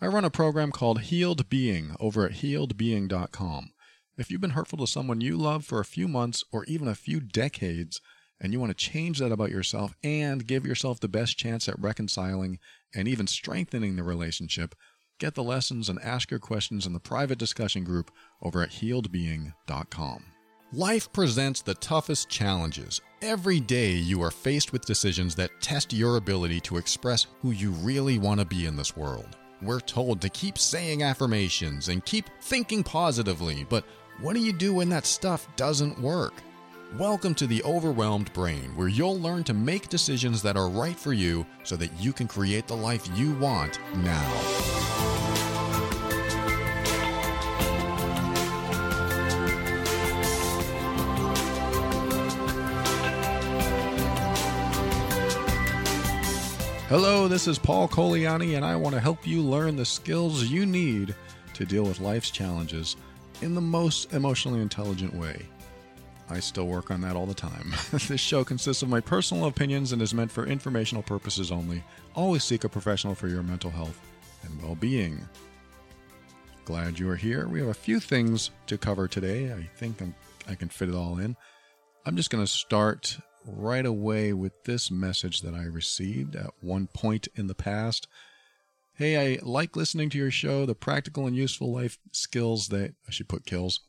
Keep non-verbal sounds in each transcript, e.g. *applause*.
I run a program called Healed Being over at healedbeing.com. If you've been hurtful to someone you love for a few months or even a few decades, and you want to change that about yourself and give yourself the best chance at reconciling and even strengthening the relationship, get the lessons and ask your questions in the private discussion group over at healedbeing.com. Life presents the toughest challenges. Every day you are faced with decisions that test your ability to express who you really want to be in this world. We're told to keep saying affirmations and keep thinking positively, but what do you do when that stuff doesn't work? Welcome to the Overwhelmed Brain, where you'll learn to make decisions that are right for you so that you can create the life you want now. Hello, this is Paul Colaianni, and I want to help you learn the skills you need to deal with life's challenges in the most emotionally intelligent way. I still work on that all the time. *laughs* this show consists of my personal opinions and is meant for informational purposes only. Always seek a professional for your mental health and well being. Glad you are here. We have a few things to cover today. I think I'm, I can fit it all in. I'm just going to start right away with this message that I received at one point in the past. Hey, I like listening to your show, the practical and useful life skills that I should put kills,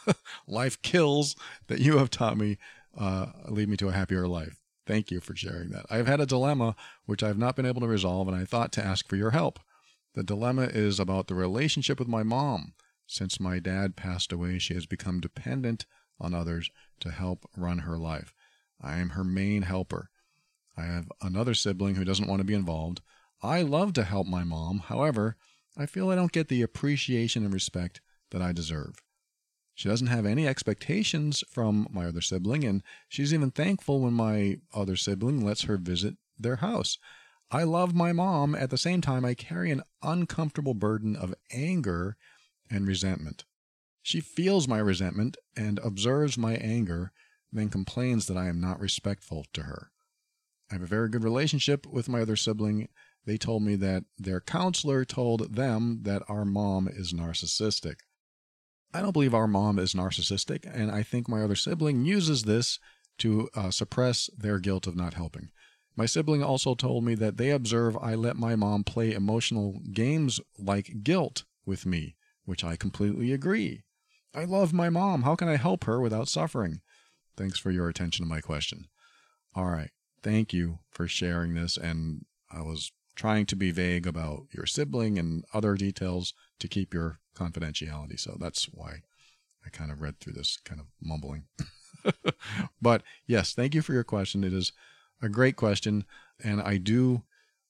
*laughs* life kills that you have taught me uh, lead me to a happier life. Thank you for sharing that. I've had a dilemma which I've not been able to resolve, and I thought to ask for your help. The dilemma is about the relationship with my mom. Since my dad passed away, she has become dependent on others to help run her life. I am her main helper. I have another sibling who doesn't want to be involved. I love to help my mom. However, I feel I don't get the appreciation and respect that I deserve. She doesn't have any expectations from my other sibling, and she's even thankful when my other sibling lets her visit their house. I love my mom. At the same time, I carry an uncomfortable burden of anger and resentment. She feels my resentment and observes my anger then complains that I am not respectful to her. I have a very good relationship with my other sibling. They told me that their counselor told them that our mom is narcissistic. I don't believe our mom is narcissistic, and I think my other sibling uses this to uh, suppress their guilt of not helping. My sibling also told me that they observe I let my mom play emotional games like guilt with me, which I completely agree. I love my mom. How can I help her without suffering? Thanks for your attention to my question. All right. Thank you for sharing this. And I was trying to be vague about your sibling and other details to keep your confidentiality. So that's why I kind of read through this kind of mumbling. *laughs* but yes, thank you for your question. It is a great question. And I do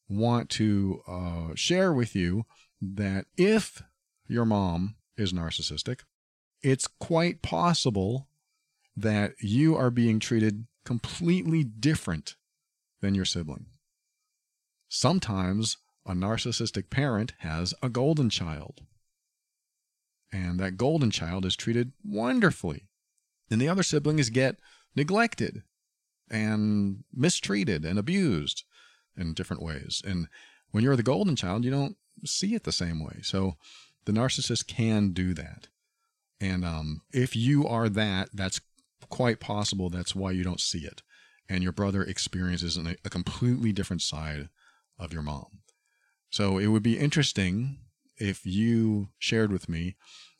want to uh, share with you that if your mom is narcissistic, it's quite possible that you are being treated completely different than your sibling. Sometimes a narcissistic parent has a golden child, and that golden child is treated wonderfully. And the other siblings get neglected and mistreated and abused in different ways. And when you're the golden child, you don't see it the same way. So the narcissist can do that. And um, if you are that, that's quite possible that's why you don't see it. And your brother experiences a, a completely different side of your mom. So it would be interesting if you shared with me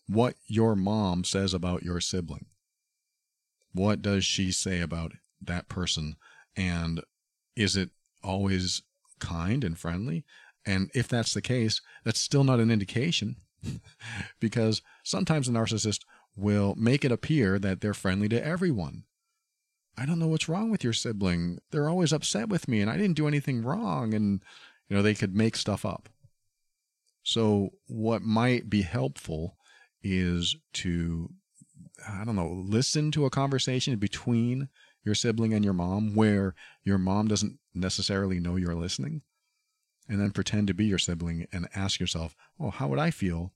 what your mom says about your sibling. What does she say about that person? And is it always kind and friendly? And if that's the case, that's still not an indication *laughs* because sometimes a narcissist will make it appear that they're friendly to everyone. I don't know what's wrong with your sibling. They're always upset with me and I didn't do anything wrong. And, you know, they could make stuff up. So, what might be helpful is to, I don't know, listen to a conversation between your sibling and your mom where your mom doesn't necessarily know you're listening. And then pretend to be your sibling and ask yourself, oh, how would I feel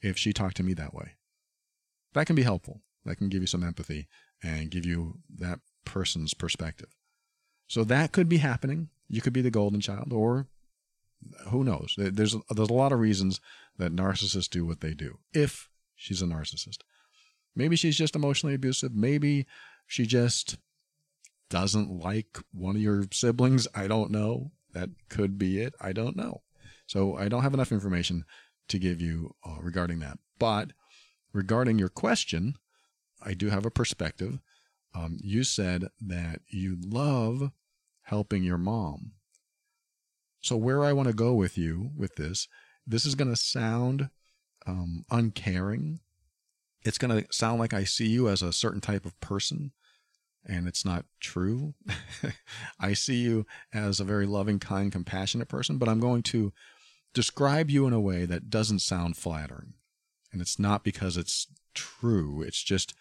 if she talked to me that way? That can be helpful. That can give you some empathy and give you that person's perspective. So that could be happening. You could be the golden child, or Who knows? There's there's a lot of reasons that narcissists do what they do. If she's a narcissist, maybe she's just emotionally abusive. Maybe she just doesn't like one of your siblings. I don't know. That could be it. I don't know. So I don't have enough information to give you uh, regarding that. But regarding your question, I do have a perspective. Um, you said that you love helping your mom. So, where I want to go with you with this, this is going to sound um, uncaring. It's going to sound like I see you as a certain type of person and it's not true. *laughs* I see you as a very loving, kind, compassionate person, but I'm going to describe you in a way that doesn't sound flattering. And it's not because it's true, it's just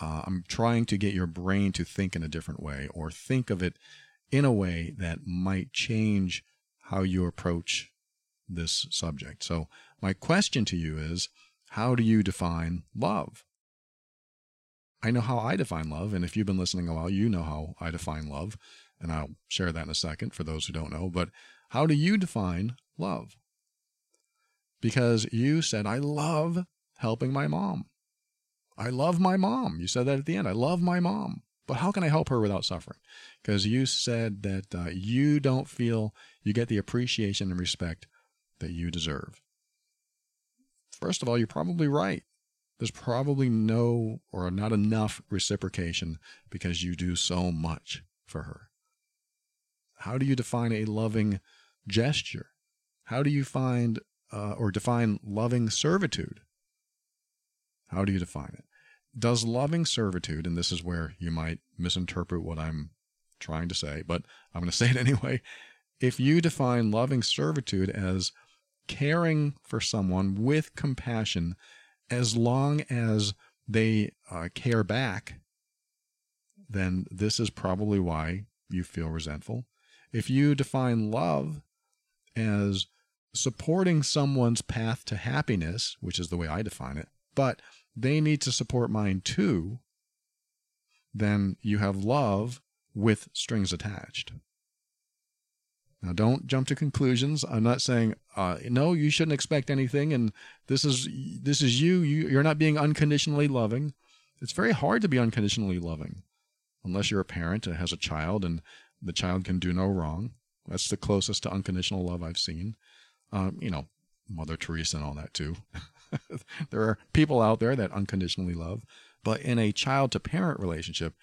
uh, I'm trying to get your brain to think in a different way or think of it in a way that might change how you approach this subject. So, my question to you is how do you define love? I know how I define love. And if you've been listening a while, you know how I define love. And I'll share that in a second for those who don't know. But how do you define love? Because you said, I love helping my mom. I love my mom. You said that at the end. I love my mom. But how can I help her without suffering? Because you said that uh, you don't feel you get the appreciation and respect that you deserve. First of all, you're probably right there's probably no or not enough reciprocation because you do so much for her. How do you define a loving gesture? How do you find uh, or define loving servitude? How do you define it? Does loving servitude, and this is where you might misinterpret what I'm trying to say, but I'm going *laughs* to say it anyway. If you define loving servitude as caring for someone with compassion as long as they uh, care back, then this is probably why you feel resentful. If you define love as supporting someone's path to happiness, which is the way I define it, but they need to support mine too, then you have love with strings attached. Now, don't jump to conclusions. I'm not saying uh, no, you shouldn't expect anything, and this is this is you. you. You're not being unconditionally loving. It's very hard to be unconditionally loving, unless you're a parent and has a child, and the child can do no wrong. That's the closest to unconditional love I've seen. Um, you know, Mother Teresa and all that too. *laughs* there are people out there that unconditionally love, but in a child to parent relationship,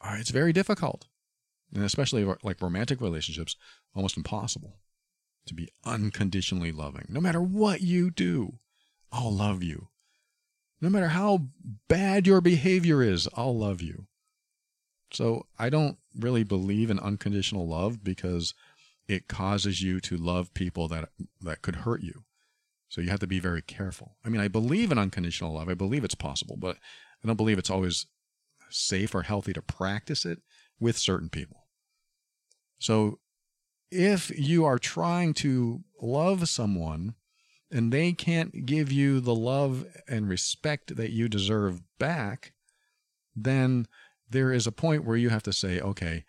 uh, it's very difficult and especially like romantic relationships, almost impossible to be unconditionally loving. No matter what you do, I'll love you. No matter how bad your behavior is, I'll love you. So I don't really believe in unconditional love because it causes you to love people that that could hurt you. So you have to be very careful. I mean, I believe in unconditional love. I believe it's possible, but I don't believe it's always safe or healthy to practice it with certain people. So if you are trying to love someone and they can't give you the love and respect that you deserve back, then there is a point where you have to say, okay,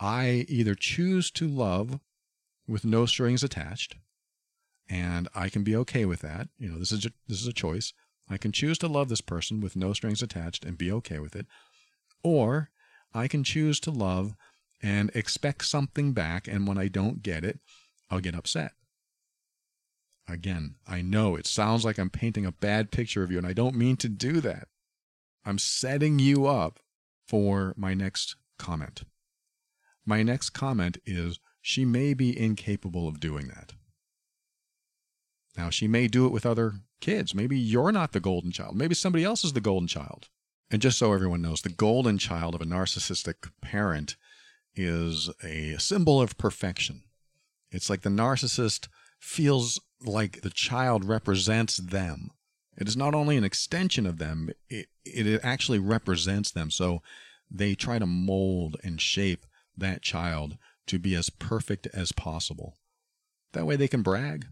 I either choose to love with no strings attached, and I can be okay with that. You know, this is a, this is a choice. I can choose to love this person with no strings attached and be okay with it, or I can choose to love and expect something back. And when I don't get it, I'll get upset. Again, I know it sounds like I'm painting a bad picture of you, and I don't mean to do that. I'm setting you up for my next comment. My next comment is she may be incapable of doing that. Now, she may do it with other kids. Maybe you're not the golden child. Maybe somebody else is the golden child. And just so everyone knows, the golden child of a narcissistic parent is a symbol of perfection. It's like the narcissist feels like the child represents them. It is not only an extension of them, it, it actually represents them. So they try to mold and shape that child to be as perfect as possible. That way they can brag.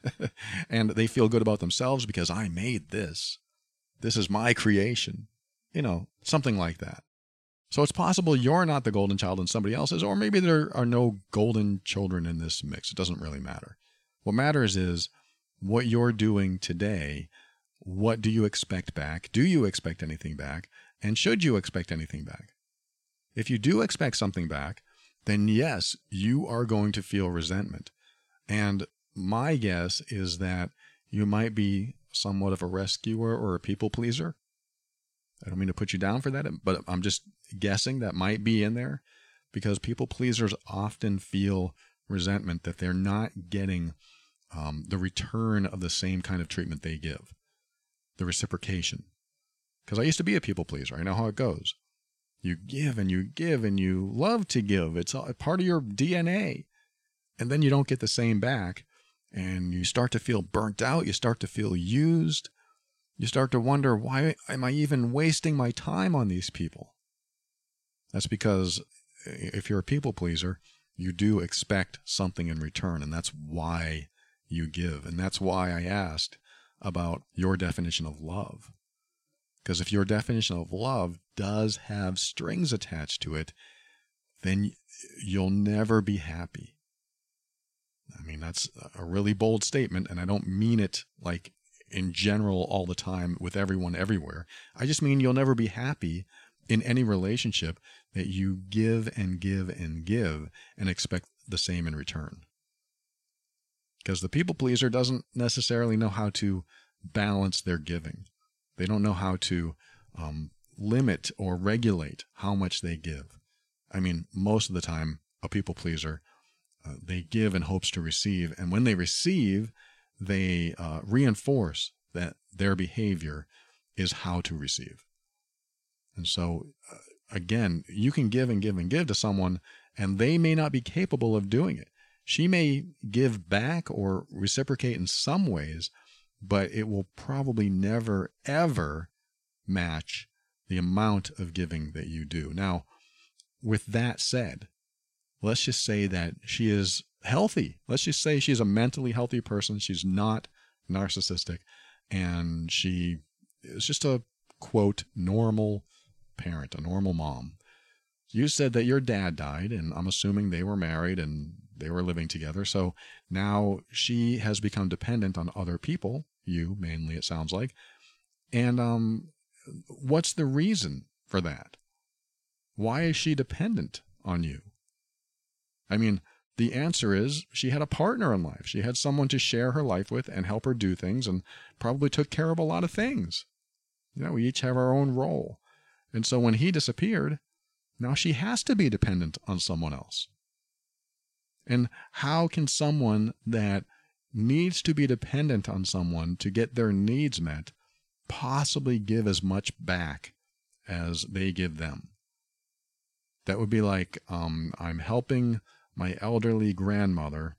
*laughs* and they feel good about themselves because I made this. This is my creation. You know, something like that. So it's possible you're not the golden child and somebody else is, or maybe there are no golden children in this mix. It doesn't really matter. What matters is what you're doing today. What do you expect back? Do you expect anything back? And should you expect anything back? If you do expect something back, then yes, you are going to feel resentment. And my guess is that you might be somewhat of a rescuer or a people pleaser. I don't mean to put you down for that, but I'm just guessing that might be in there because people pleasers often feel resentment that they're not getting um, the return of the same kind of treatment they give, the reciprocation. Because I used to be a people pleaser. I know how it goes. You give and you give and you love to give. It's part of your DNA. And then you don't get the same back. And you start to feel burnt out. You start to feel used. You start to wonder, why am I even wasting my time on these people? That's because eh, if you're a people pleaser, you do expect something in return. And that's why you give. And that's why I asked about your definition of love. Because if your definition of love does have strings attached to it, then you'll never be happy. I mean, that's a really bold statement, and I don't mean it like in general all the time with everyone everywhere. I just mean you'll never be happy in any relationship that you give and give and give and expect the same in return. Because the people pleaser doesn't necessarily know how to balance their giving. They don't know how to um, limit or regulate how much they give. I mean, most of the time, a people pleaser, uh, they give in hopes to receive. And when they receive, they uh, reinforce that their behavior is how to receive. And so, uh, again, you can give and give and give to someone, and they may not be capable of doing it. She may give back or reciprocate in some ways, but it will probably never, ever match the amount of giving that you do. Now, with that said, let's just say that she is healthy. Let's just say she's a mentally healthy person. She's not narcissistic and she is just a quote normal parent, a normal mom. You said that your dad died, and I'm assuming they were married and they were living together. So now she has become dependent on other people, you mainly, it sounds like. And um, what's the reason for that? Why is she dependent on you? I mean, the answer is she had a partner in life. She had someone to share her life with and help her do things and probably took care of a lot of things. You know, we each have our own role. And so when he disappeared, now she has to be dependent on someone else. And how can someone that needs to be dependent on someone to get their needs met possibly give as much back as they give them? That would be like um, I'm helping my elderly grandmother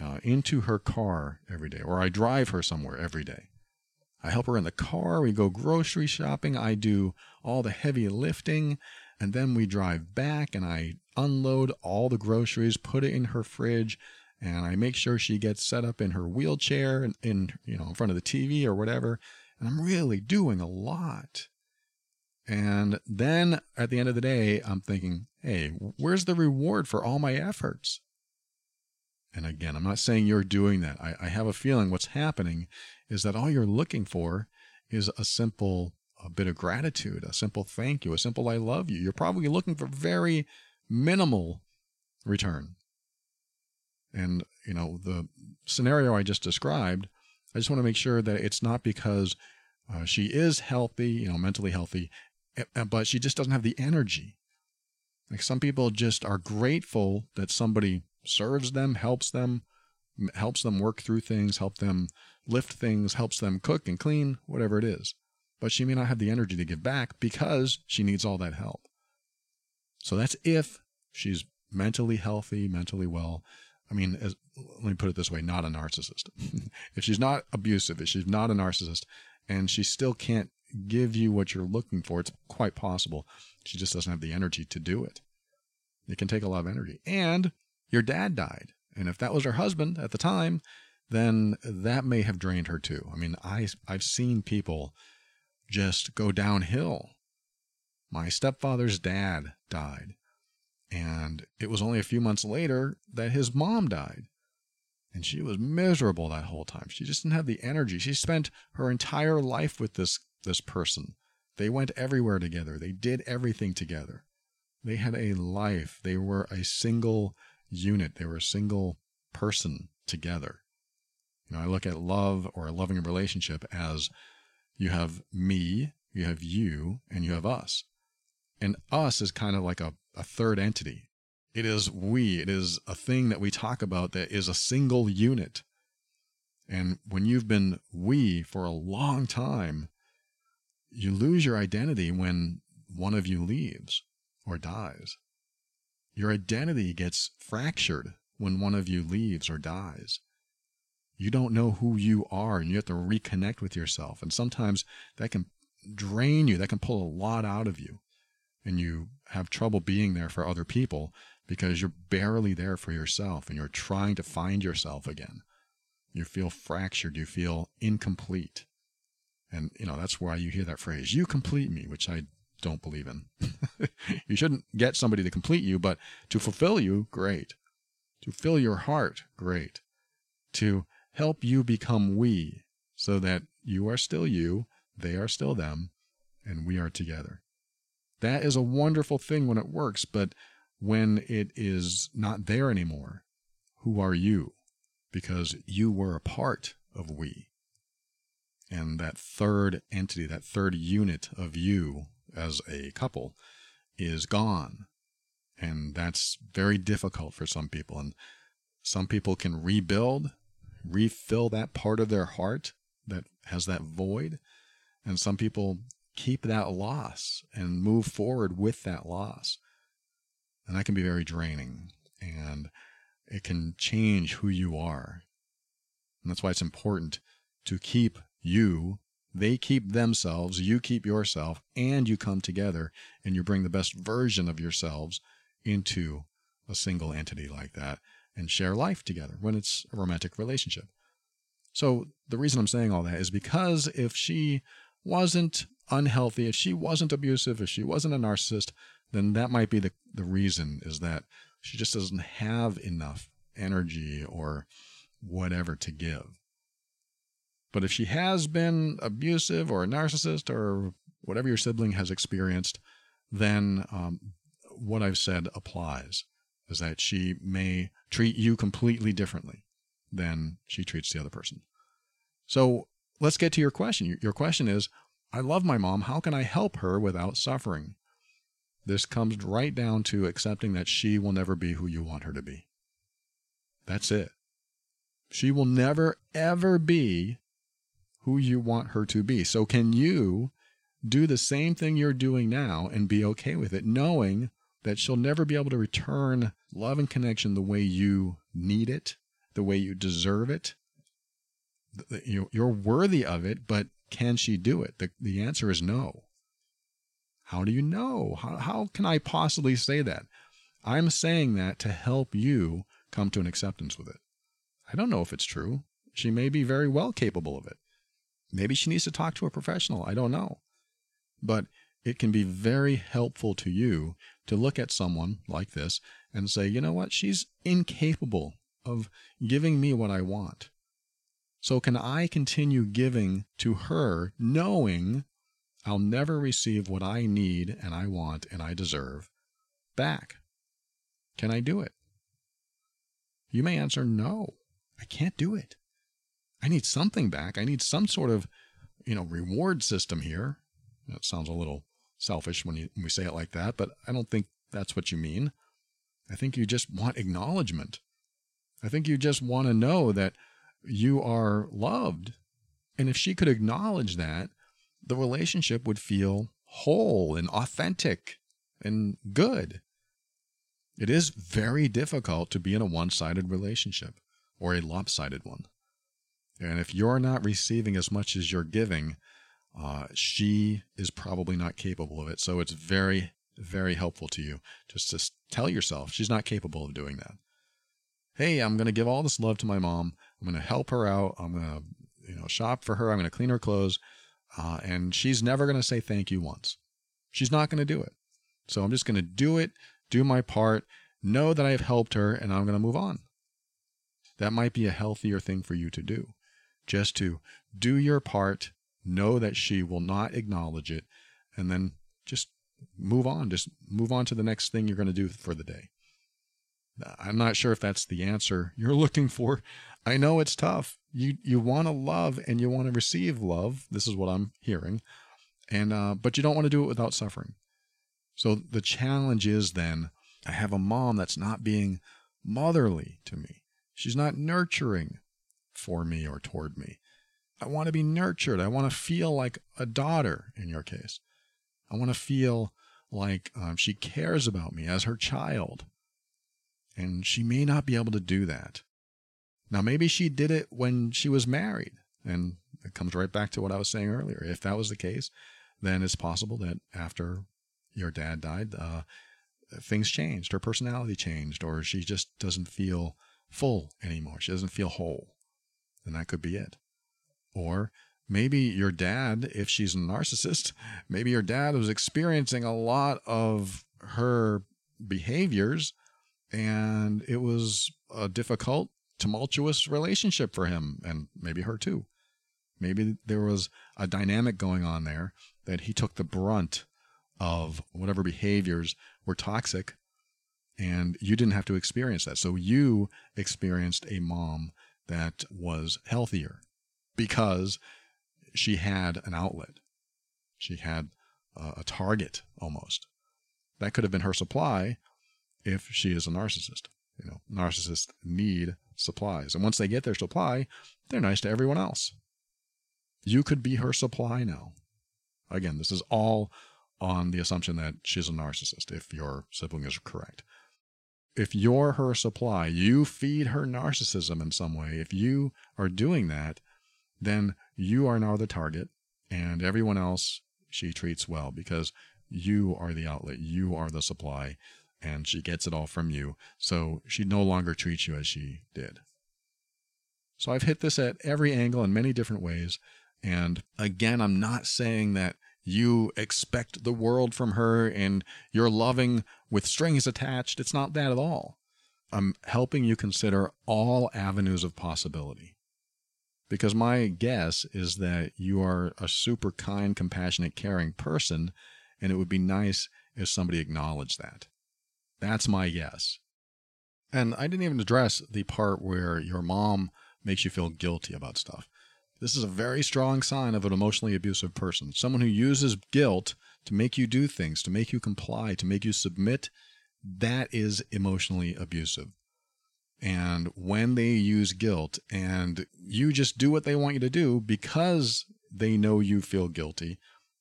uh, into her car every day, or I drive her somewhere every day. I help her in the car. We go grocery shopping. I do all the heavy lifting. And then we drive back and I unload all the groceries, put it in her fridge, and I make sure she gets set up in her wheelchair in, in you know in front of the TV or whatever. And I'm really doing a lot. And then at the end of the day, I'm thinking, hey, where's the reward for all my efforts? And again, I'm not saying you're doing that. I, I have a feeling what's happening is that all you're looking for is a simple a bit of gratitude, a simple thank you, a simple I love you. You're probably looking for very minimal return. And, you know, the scenario I just described, I just want to make sure that it's not because uh, she is healthy, you know, mentally healthy, eh, eh, but she just doesn't have the energy. Like some people just are grateful that somebody serves them, helps them, helps them work through things, help them lift things, helps them cook and clean, whatever it is but she may not have the energy to give back because she needs all that help. So that's if she's mentally healthy, mentally well. I mean, as, let me put it this way not a narcissist. *laughs* if she's not abusive, if she's not a narcissist, and she still can't give you what you're looking for, it's quite possible she just doesn't have the energy to do it. It can take a lot of energy. And your dad died. And if that was her husband at the time, then that may have drained her too. I mean, I, I've seen people just go downhill My stepfather's dad died. And it was only a few months later that his mom died. And she was miserable that whole time. She just didn't have the energy. She spent her entire life with this, this person. They went everywhere together. They did everything together. They had a life. They were a single unit. They were a single person together. You know, I look at love or a loving relationship as you have me, you have you, and you have us. And us is kind of like a, a third entity. It is we, it is a thing that we talk about that is a single unit. And when you've been we for a long time, you lose your identity when one of you leaves or dies. Your identity gets fractured when one of you leaves or dies. You don't know who you are and you have to reconnect with yourself. And sometimes that can drain you, that can pull a lot out of you. And you have trouble being there for other people because you're barely there for yourself and you're trying to find yourself again. You feel fractured, you feel incomplete. And, you know, that's why you hear that phrase, you complete me, which I don't believe in. *laughs* you shouldn't get somebody to complete you, but to fulfill you, great. To fill your heart, great. To help you become we so that you are still you, they are still them, and we are together. That is a wonderful thing when it works, but when it is not there anymore, who are you? Because you were a part of we. And that third entity, that third unit of you as a couple is gone. And that's very difficult for some people. And some people can rebuild, refill that part of their heart that has that void. And some people keep that loss and move forward with that loss. And that can be very draining and it can change who you are. And that's why it's important to keep you they keep themselves, you keep yourself, and you come together and you bring the best version of yourselves into a single entity like that and share life together when it's a romantic relationship. So, the reason I'm saying all that is because if she wasn't unhealthy, if she wasn't abusive, if she wasn't a narcissist, then that might be the, the reason is that she just doesn't have enough energy or whatever to give. But if she has been abusive or a narcissist or whatever your sibling has experienced, then um, what I've said applies is that she may treat you completely differently than she treats the other person. So let's get to your question. Your question is I love my mom. How can I help her without suffering? This comes right down to accepting that she will never be who you want her to be. That's it. She will never, ever be who you want her to be. So, can you do the same thing you're doing now and be okay with it, knowing that she'll never be able to return love and connection the way you need it, the way you deserve it? You're worthy of it, but can she do it? The, the answer is no. How do you know? How, how can I possibly say that? I'm saying that to help you come to an acceptance with it. I don't know if it's true. She may be very well capable of it. Maybe she needs to talk to a professional. I don't know. But it can be very helpful to you to look at someone like this and say, you know what? She's incapable of giving me what I want. So, can I continue giving to her knowing I'll never receive what I need and I want and I deserve back? Can I do it? You may answer, no, I can't do it. I need something back. I need some sort of, you know, reward system here. That sounds a little selfish when, you, when we say it like that, but I don't think that's what you mean. I think you just want acknowledgement. I think you just want to know that you are loved. And if she could acknowledge that, the relationship would feel whole and authentic and good. It is very difficult to be in a one sided relationship or a lopsided one. And if you're not receiving as much as you're giving, uh, she is probably not capable of it. So it's very, very helpful to you just to tell yourself she's not capable of doing that. Hey, I'm going to give all this love to my mom. I'm going to help her out. I'm going to, you know, shop for her. I'm going to clean her clothes. Uh, and she's never going to say thank you once. She's not going to do it. So I'm just going to do it, do my part, know that I've helped her, and I'm going to move on. That might be a healthier thing for you to do. Just to do your part, know that she will not acknowledge it, and then just move on. Just move on to the next thing you're going to do for the day. I'm not sure if that's the answer you're looking for. I know it's tough. You you want to love and you want to receive love. This is what I'm hearing, and uh, but you don't want to do it without suffering. So the challenge is then I have a mom that's not being motherly to me. She's not nurturing for me or toward me. I want to be nurtured. I want to feel like a daughter in your case. I want to feel like um, she cares about me as her child. And she may not be able to do that. Now, maybe she did it when she was married. And it comes right back to what I was saying earlier. If that was the case, then it's possible that after your dad died, uh, things changed, her personality changed, or she just doesn't feel full anymore. She doesn't feel whole. And that could be it. Or maybe your dad, if she's a narcissist, maybe your dad was experiencing a lot of her behaviors and it was a difficult, tumultuous relationship for him and maybe her too. Maybe there was a dynamic going on there that he took the brunt of whatever behaviors were toxic and you didn't have to experience that. So you experienced a mom that was healthier because she had an outlet. She had a target almost. That could have been her supply if she is a narcissist. You know, narcissists need supplies. And once they get their supply, they're nice to everyone else. You could be her supply now. Again, this is all on the assumption that she's a narcissist, if your sibling is correct. If you're her supply, you feed her narcissism in some way. If you are doing that, then you are now the target, and everyone else she treats well because you are the outlet, you are the supply, and she gets it all from you. So she no longer treats you as she did. So I've hit this at every angle in many different ways. And again, I'm not saying that you expect the world from her and you're loving with strings attached. It's not that at all. I'm helping you consider all avenues of possibility. Because my guess is that you are a super kind, compassionate, caring person, and it would be nice if somebody acknowledged that. That's my guess. And I didn't even address the part where your mom makes you feel guilty about stuff. This is a very strong sign of an emotionally abusive person. Someone who uses guilt to make you do things, to make you comply, to make you submit, that is emotionally abusive. And when they use guilt and you just do what they want you to do because they know you feel guilty,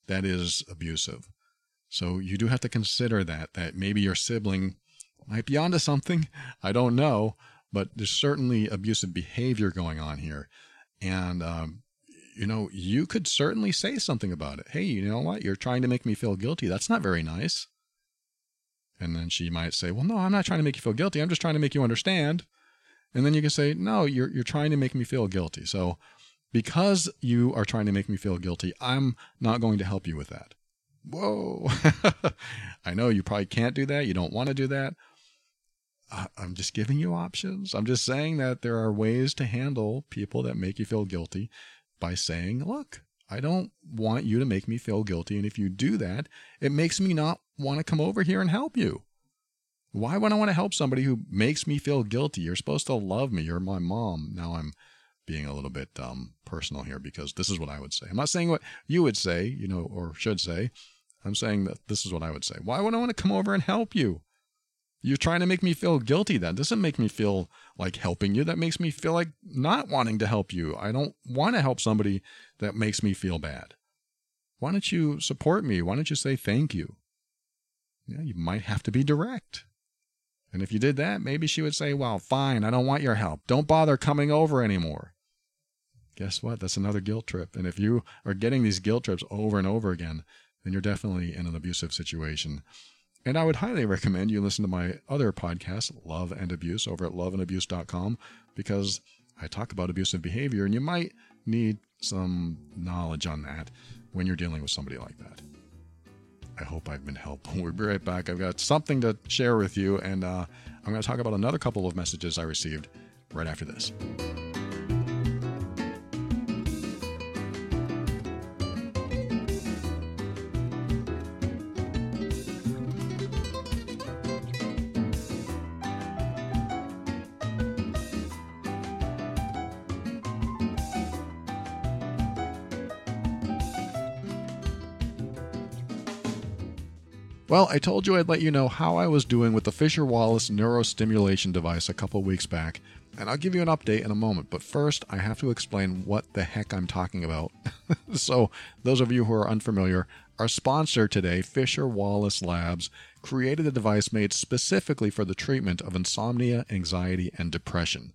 that is abusive. So you do have to consider that, that maybe your sibling might be onto something. I don't know, but there's certainly abusive behavior going on here. And, um, you know, you could certainly say something about it. Hey, you know what? You're trying to make me feel guilty. That's not very nice. And then she might say, Well, no, I'm not trying to make you feel guilty. I'm just trying to make you understand. And then you can say, No, you're, you're trying to make me feel guilty. So because you are trying to make me feel guilty, I'm not going to help you with that whoa, *laughs* I know you probably can't do that. You don't want to do that. I'm just giving you options. I'm just saying that there are ways to handle people that make you feel guilty by saying, look, I don't want you to make me feel guilty. And if you do that, it makes me not want to come over here and help you. Why would I want to help somebody who makes me feel guilty? You're supposed to love me. You're my mom. Now I'm being a little bit um, personal here because this is what I would say. I'm not saying what you would say, you know, or should say. I'm saying that this is what I would say. Why would I want to come over and help you? You're trying to make me feel guilty. That doesn't make me feel like helping you. That makes me feel like not wanting to help you. I don't want to help somebody that makes me feel bad. Why don't you support me? Why don't you say thank you? Yeah, you might have to be direct. And if you did that, maybe she would say, Well, fine, I don't want your help. Don't bother coming over anymore. Guess what? That's another guilt trip. And if you are getting these guilt trips over and over again, then you're definitely in an abusive situation. And I would highly recommend you listen to my other podcast, Love and Abuse, over at loveandabuse.com, because I talk about abusive behavior, and you might need some knowledge on that when you're dealing with somebody like that. I hope I've been helpful. *laughs* We'll be right back. I've got something to share with you, and uh, I'm going to talk about another couple of messages I received right after this. Well, I told you I'd let you know how I was doing with the Fisher Wallace neurostimulation device a couple weeks back, and I'll give you an update in a moment. But first, I have to explain what the heck I'm talking about. *laughs* so, those of you who are unfamiliar, our sponsor today, Fisher Wallace Labs, created a device made specifically for the treatment of insomnia, anxiety, and depression.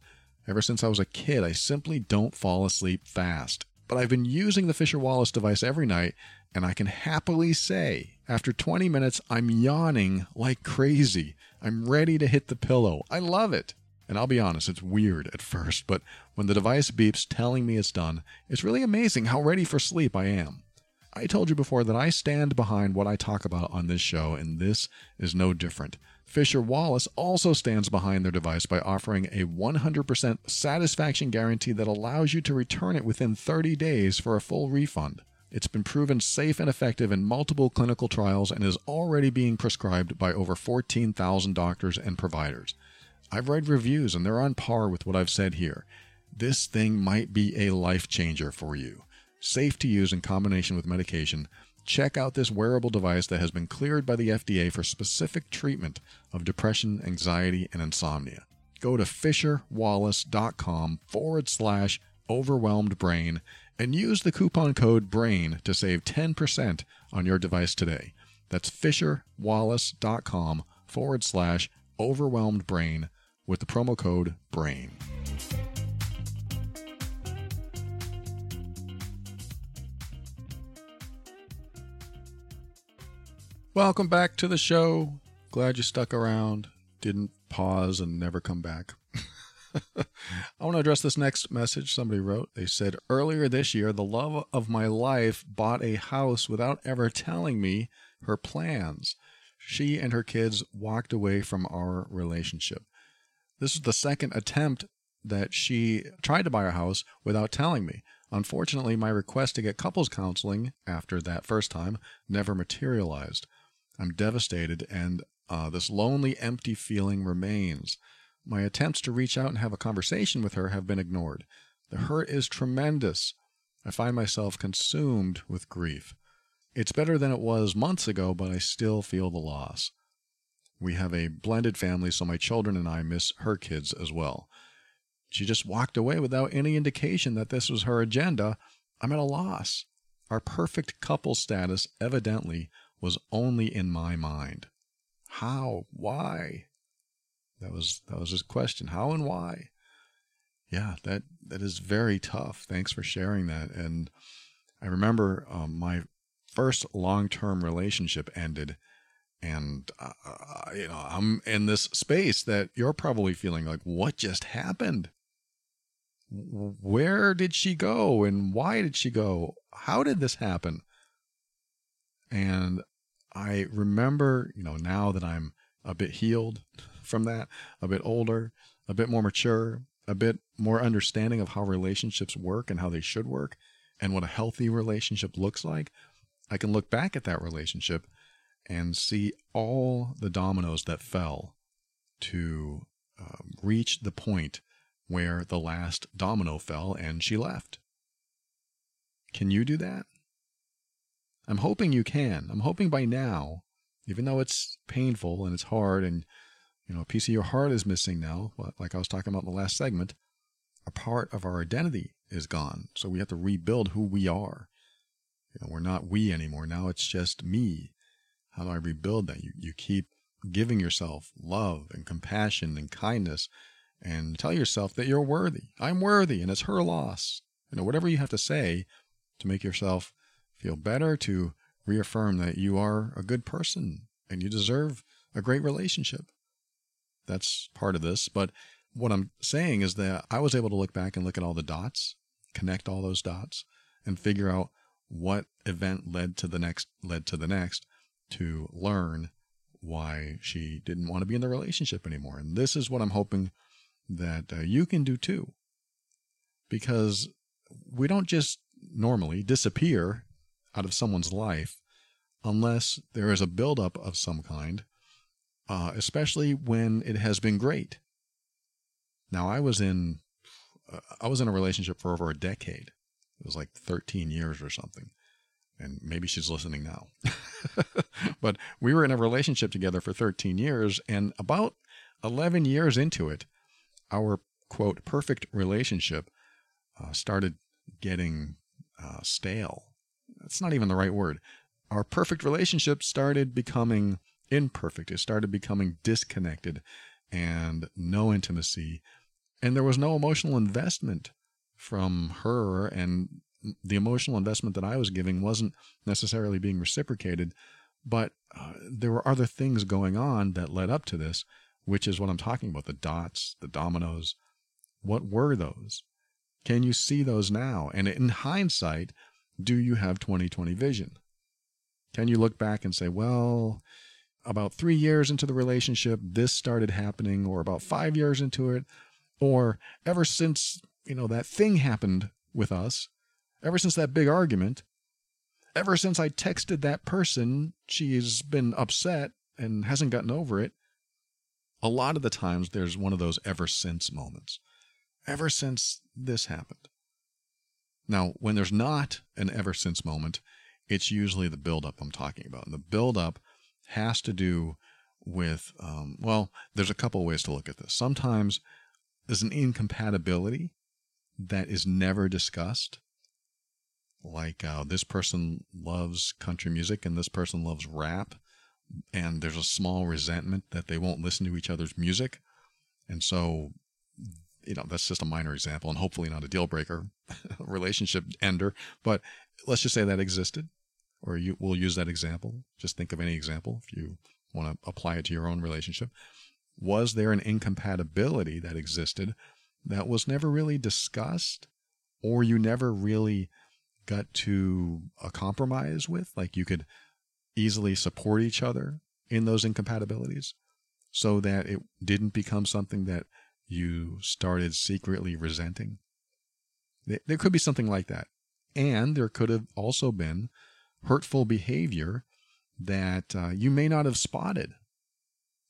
Ever since I was a kid, I simply don't fall asleep fast. But I've been using the Fisher Wallace device every night, and I can happily say, after 20 minutes, I'm yawning like crazy. I'm ready to hit the pillow. I love it. And I'll be honest, it's weird at first, but when the device beeps telling me it's done, it's really amazing how ready for sleep I am. I told you before that I stand behind what I talk about on this show, and this is no different. Fisher Wallace also stands behind their device by offering a 100% satisfaction guarantee that allows you to return it within 30 days for a full refund. It's been proven safe and effective in multiple clinical trials and is already being prescribed by over 14,000 doctors and providers. I've read reviews and they're on par with what I've said here. This thing might be a life changer for you. Safe to use in combination with medication. Check out this wearable device that has been cleared by the FDA for specific treatment of depression, anxiety, and insomnia. Go to fisherwallace.com forward slash overwhelmed brain and use the coupon code BRAIN to save 10% on your device today. That's fisherwallace.com forward slash overwhelmed brain with the promo code BRAIN. Welcome back to the show. Glad you stuck around, didn't pause, and never come back. *laughs* I want to address this next message somebody wrote. They said, Earlier this year, the love of my life bought a house without ever telling me her plans. She and her kids walked away from our relationship. This is the second attempt that she tried to buy a house without telling me. Unfortunately, my request to get couples counseling after that first time never materialized. I'm devastated, and uh, this lonely, empty feeling remains. My attempts to reach out and have a conversation with her have been ignored. The hurt is tremendous. I find myself consumed with grief. It's better than it was months ago, but I still feel the loss. We have a blended family, so my children and I miss her kids as well. She just walked away without any indication that this was her agenda. I'm at a loss. Our perfect couple status evidently was only in my mind. How? Why? That was that was his question. How and why? Yeah, that that is very tough. Thanks for sharing that. And I remember um, my first long-term relationship ended, and uh, uh, you know I'm in this space that you're probably feeling like, what just happened? Where did she go, and why did she go? How did this happen? And I remember, you know, now that I'm a bit healed from that, a bit older, a bit more mature, a bit more understanding of how relationships work and how they should work and what a healthy relationship looks like, I can look back at that relationship and see all the dominoes that fell to uh, reach the point where the last domino fell and she left. Can you do that? I'm hoping you can. I'm hoping by now, even though it's painful and it's hard and you know, a piece of your heart is missing now, like I was talking about in the last segment. A part of our identity is gone. So we have to rebuild who we are. You know, we're not we anymore. Now it's just me. How do I rebuild that? You, you keep giving yourself love and compassion and kindness and tell yourself that you're worthy. I'm worthy and it's her loss. You know, whatever you have to say to make yourself feel better, to reaffirm that you are a good person and you deserve a great relationship. That's part of this. But what I'm saying is that I was able to look back and look at all the dots, connect all those dots, and figure out what event led to the next, led to the next, to learn why she didn't want to be in the relationship anymore. And this is what I'm hoping that uh, you can do too. Because we don't just normally disappear out of someone's life unless there is a buildup of some kind, uh, especially when it has been great. Now, I was in uh, I was in a relationship for over a decade. It was like 13 years or something. And maybe she's listening now. *laughs* but we were in a relationship together for 13 years, and about 11 years into it, our quote perfect relationship uh, started getting uh, stale. That's not even the right word. Our perfect relationship started becoming imperfect. It started becoming disconnected and no intimacy. And there was no emotional investment from her. And the emotional investment that I was giving wasn't necessarily being reciprocated. But uh, there were other things going on that led up to this, which is what I'm talking about the dots, the dominoes. What were those? Can you see those now? And in hindsight, do you have 2020 vision? Can you look back and say, well, about three years into the relationship, this started happening, or about five years into it, or ever since, you know, that thing happened with us, ever since that big argument, ever since I texted that person, she's been upset and hasn't gotten over it. A lot of the times, there's one of those ever since moments ever since this happened. Now, when there's not an ever since moment, it's usually the buildup I'm talking about. And the buildup has to do with, um, well, there's a couple ways to look at this. Sometimes there's an incompatibility that is never discussed. Like uh, this person loves country music and this person loves rap, and there's a small resentment that they won't listen to each other's music. And so you know, that's just a minor example and hopefully not a deal breaker *laughs* relationship ender, but let's just say that existed or you will use that example. Just think of any example if you want to apply it to your own relationship. Was there an incompatibility that existed that was never really discussed or you never really got to a compromise with? Like you could easily support each other in those incompatibilities so that it didn't become something that you started secretly resenting. There could be something like that. And there could have also been hurtful behavior that uh, you may not have spotted.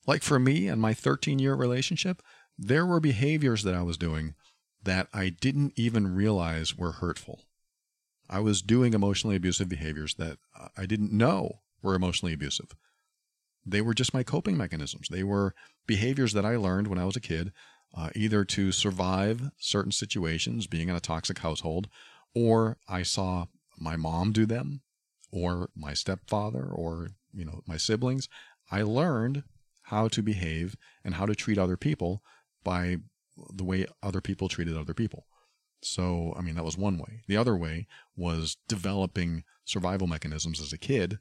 Like for me and my 13 year relationship, there were behaviors that I was doing that I didn't even realize were hurtful. I was doing emotionally abusive behaviors that I didn't know were emotionally abusive. They were just my coping mechanisms. They were behaviors that I learned when I was a kid uh, either to survive certain situations, being in a toxic household, or I saw my mom do them, or my stepfather, or you know my siblings. I learned how to behave and how to treat other people by the way other people treated other people. So, I mean, that was one way. The other way was developing survival mechanisms as a kid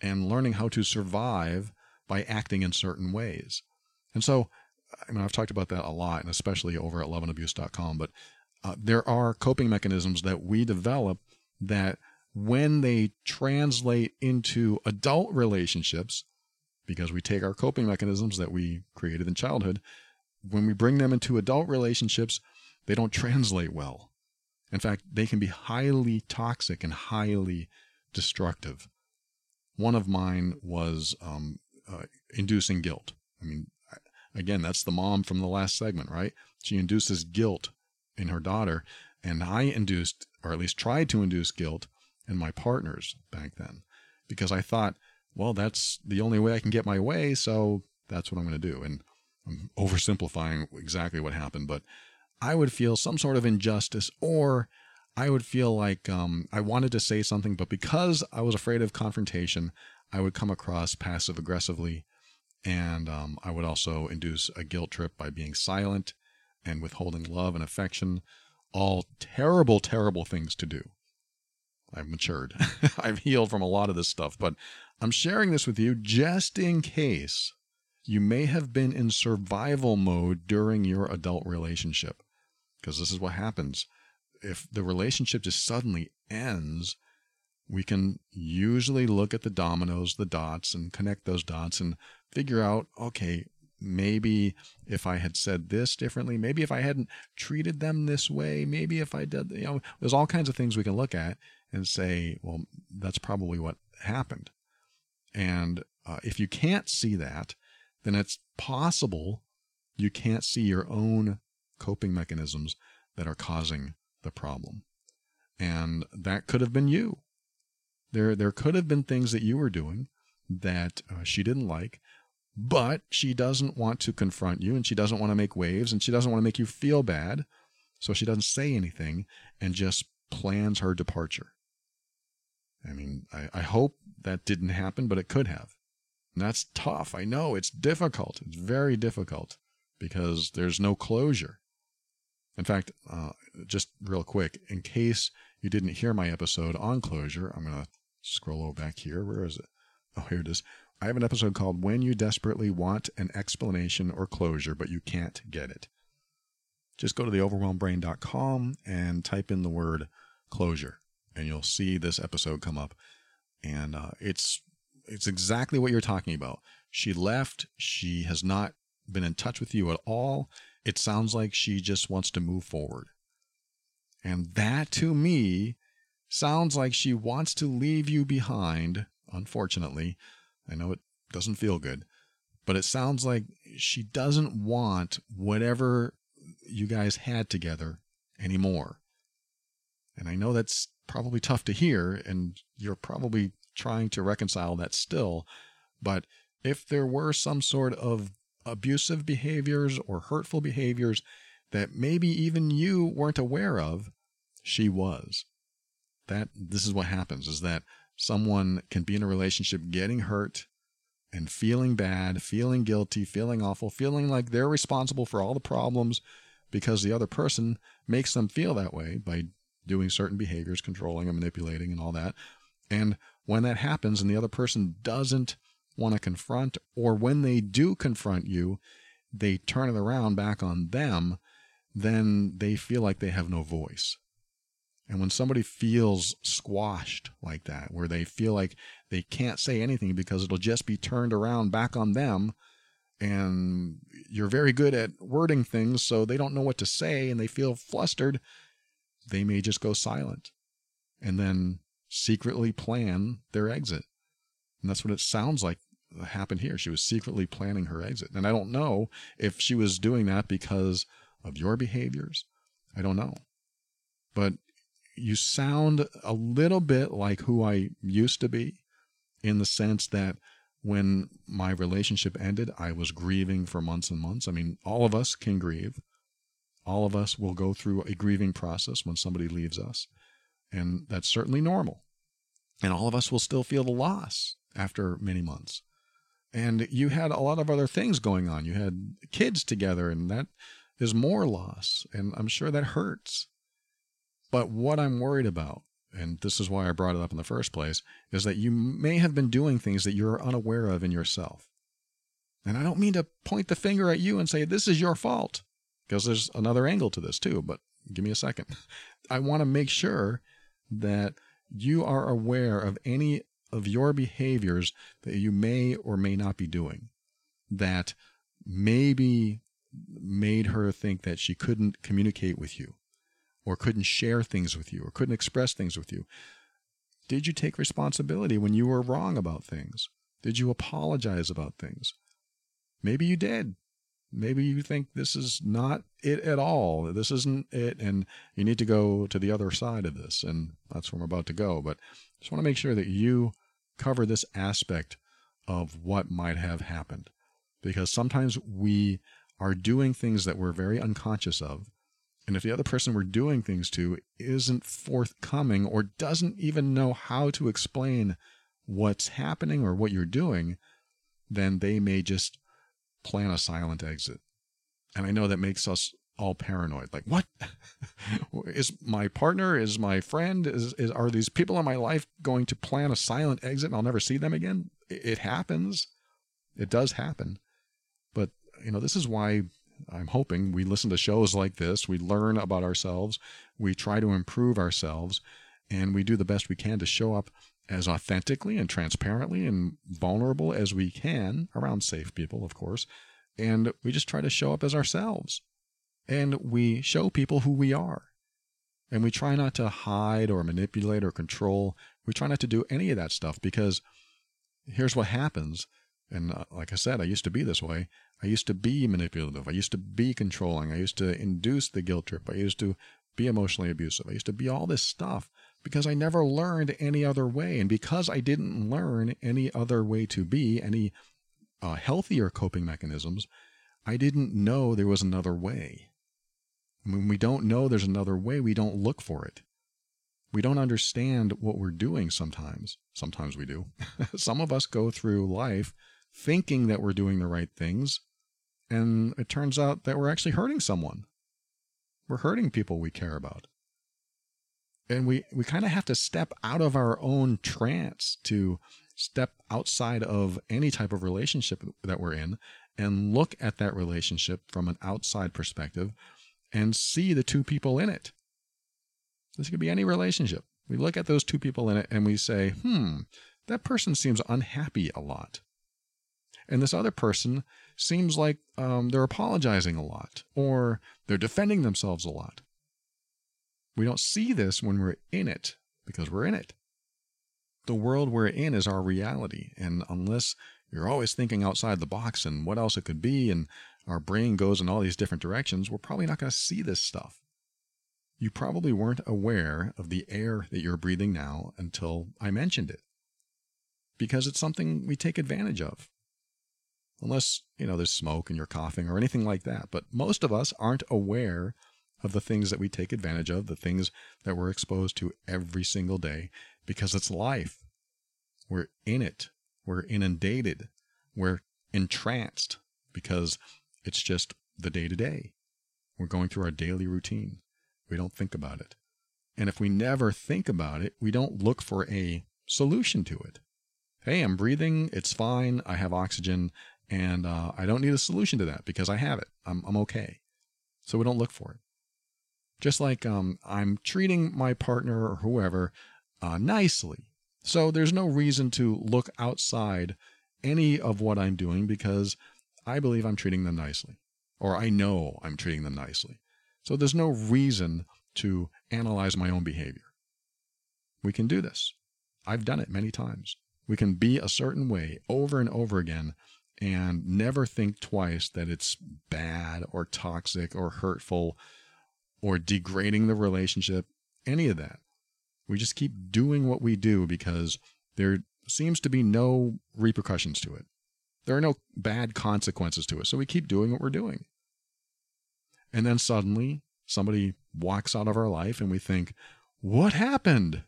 and learning how to survive by acting in certain ways. And so I mean, I've talked about that a lot, and especially over at loveandabuse.com. But uh, there are coping mechanisms that we develop that, when they translate into adult relationships, because we take our coping mechanisms that we created in childhood, when we bring them into adult relationships, they don't translate well. In fact, they can be highly toxic and highly destructive. One of mine was um, uh, inducing guilt. I mean, Again, that's the mom from the last segment, right? She induces guilt in her daughter. And I induced, or at least tried to induce guilt in my partners back then because I thought, well, that's the only way I can get my way. So that's what I'm going to do. And I'm oversimplifying exactly what happened, but I would feel some sort of injustice or I would feel like um, I wanted to say something, but because I was afraid of confrontation, I would come across passive aggressively and um, I would also induce a guilt trip by being silent and withholding love and affection. All terrible, terrible things to do. I've matured. *laughs* I've healed from a lot of this stuff, but I'm sharing this with you just in case you may have been in survival mode during your adult relationship. Because this is what happens. If the relationship just suddenly ends, we can usually look at the dominoes, the dots, and connect those dots and figure out okay, maybe if I had said this differently, maybe if I hadn't treated them this way, maybe if I did, you know, there's all kinds of things we can look at and say, well, that's probably what happened. And uh, if you can't see that, then it's possible you can't see your own coping mechanisms that are causing the problem. And that could have been you. There, there could have been things that you were doing that uh, she didn't like, but she doesn't want to confront you and she doesn't want to make waves and she doesn't want to make you feel bad. So she doesn't say anything and just plans her departure. I mean, I, I hope that didn't happen, but it could have. And that's tough. I know it's difficult. It's very difficult because there's no closure. In fact, uh, just real quick, in case you didn't hear my episode on closure, I'm going to scroll over back here. Where is it? Oh, here it is. I have an episode called When You Desperately Want an Explanation or Closure, but You Can't Get It. Just go to theoverwhelmedbrain.com and type in the word closure, and you'll see this episode come up. And uh, it's it's exactly what you're talking about. She left. She has not been in touch with you at all. It sounds like she just wants to move forward. And that to me sounds like she wants to leave you behind, unfortunately, I know it doesn't feel good, but it sounds like she doesn't want whatever you guys had together anymore. And I know that's probably tough to hear, and you're probably trying to reconcile that still. But if there were some sort of abusive behaviors or hurtful behaviors that maybe even you weren't aware of, she was. That this is what happens is that someone can be in a relationship getting hurt and feeling bad, feeling guilty, feeling awful, feeling like they're responsible for all the problems because the other person makes them feel that way by doing certain behaviors, controlling and manipulating and all that. And when that happens and the other person doesn't want to confront, or when they do confront you, they turn it around back on them, then they feel like they have no voice. And when somebody feels squashed like that, where they feel like they can't say anything because it'll just be turned around back on them, and you're very good at wording things, so they don't know what to say and they feel flustered, they may just go silent and then secretly plan their exit. And that's what it sounds like happened here. She was secretly planning her exit. And I don't know if she was doing that because of your behaviors. I don't know. But you sound a little bit like who I used to be in the sense that when my relationship ended, I was grieving for months and months. I mean, all of us can grieve. All of us will go through a grieving process when somebody leaves us. And that's certainly normal. And all of us will still feel the loss after many months. And you had a lot of other things going on. You had kids together, and that is more loss. And I'm sure that hurts. But what I'm worried about, and this is why I brought it up in the first place, is that you may have been doing things that you're unaware of in yourself. And I don't mean to point the finger at you and say, this is your fault, because there's another angle to this too, but give me a second. I want to make sure that you are aware of any of your behaviors that you may or may not be doing that maybe made her think that she couldn't communicate with you or couldn't share things with you or couldn't express things with you? Did you take responsibility when you were wrong about things? Did you apologize about things? Maybe you did. Maybe you think this is not it at all. This isn't it, and you need to go to the other side of this. And that's where I'm about to go. But I just want to make sure that you cover this aspect of what might have happened. Because sometimes we are doing things that we're very unconscious of and if the other person we're doing things to isn't forthcoming or doesn't even know how to explain what's happening or what you're doing, then they may just plan a silent exit. And I know that makes us all paranoid. Like, what *laughs* is my partner? Is my friend? Is, is are these people in my life going to plan a silent exit and I'll never see them again? It, it happens. It does happen. But you know, this is why I'm hoping we listen to shows like this, we learn about ourselves, we try to improve ourselves, and we do the best we can to show up as authentically and transparently and vulnerable as we can around safe people, of course. And we just try to show up as ourselves. And we show people who we are. And we try not to hide or manipulate or control. We try not to do any of that stuff because here's what happens. And uh, like I said, I used to be this way. I used to be manipulative. I used to be controlling. I used to induce the guilt trip. I used to be emotionally abusive. I used to be all this stuff because I never learned any other way. And because I didn't learn any other way to be, any uh, healthier coping mechanisms, I didn't know there was another way. When we don't know there's another way, we don't look for it. We don't understand what we're doing sometimes. Sometimes we do. *laughs* Some of us go through life thinking that we're doing the right things, and it turns out that we're actually hurting someone. We're hurting people we care about. And we, we kind of have to step out of our own trance to step outside of any type of relationship that we're in and look at that relationship from an outside perspective and see the two people in it. This could be any relationship. We look at those two people in it and we say, hmm, that person seems unhappy a lot. And this other person seems like um, they're apologizing a lot or they're defending themselves a lot. We don't see this when we're in it because we're in it. The world we're in is our reality. And unless you're always thinking outside the box and what else it could be, and our brain goes in all these different directions, we're probably not going to see this stuff. You probably weren't aware of the air that you're breathing now until I mentioned it. Because it's something we take advantage of unless, you know, there's smoke and you're coughing or anything like that. But most of us aren't aware of the things that we take advantage of, the things that we're exposed to every single day because it's life. We're in it. We're inundated. We're entranced because it's just the day to day. We're going through our daily routine. We don't think about it. And if we never think about it, we don't look for a solution to it. Hey, I'm breathing. It's fine. I have oxygen and uh, I don't need a solution to that because I have it. I'm, I'm okay. So we don't look for it. Just like um, I'm treating my partner or whoever uh, nicely. So there's no reason to look outside any of what I'm doing because I believe I'm treating them nicely, or I know I'm treating them nicely. So there's no reason to analyze my own behavior. We can do this. I've done it many times. We can be a certain way over and over again and never think twice that it's bad or toxic or hurtful or degrading the relationship, any of that. We just keep doing what we do because there seems to be no repercussions to it. There are no bad consequences to it. So we keep doing what we're doing. And then suddenly somebody walks out of our life and we think, what happened?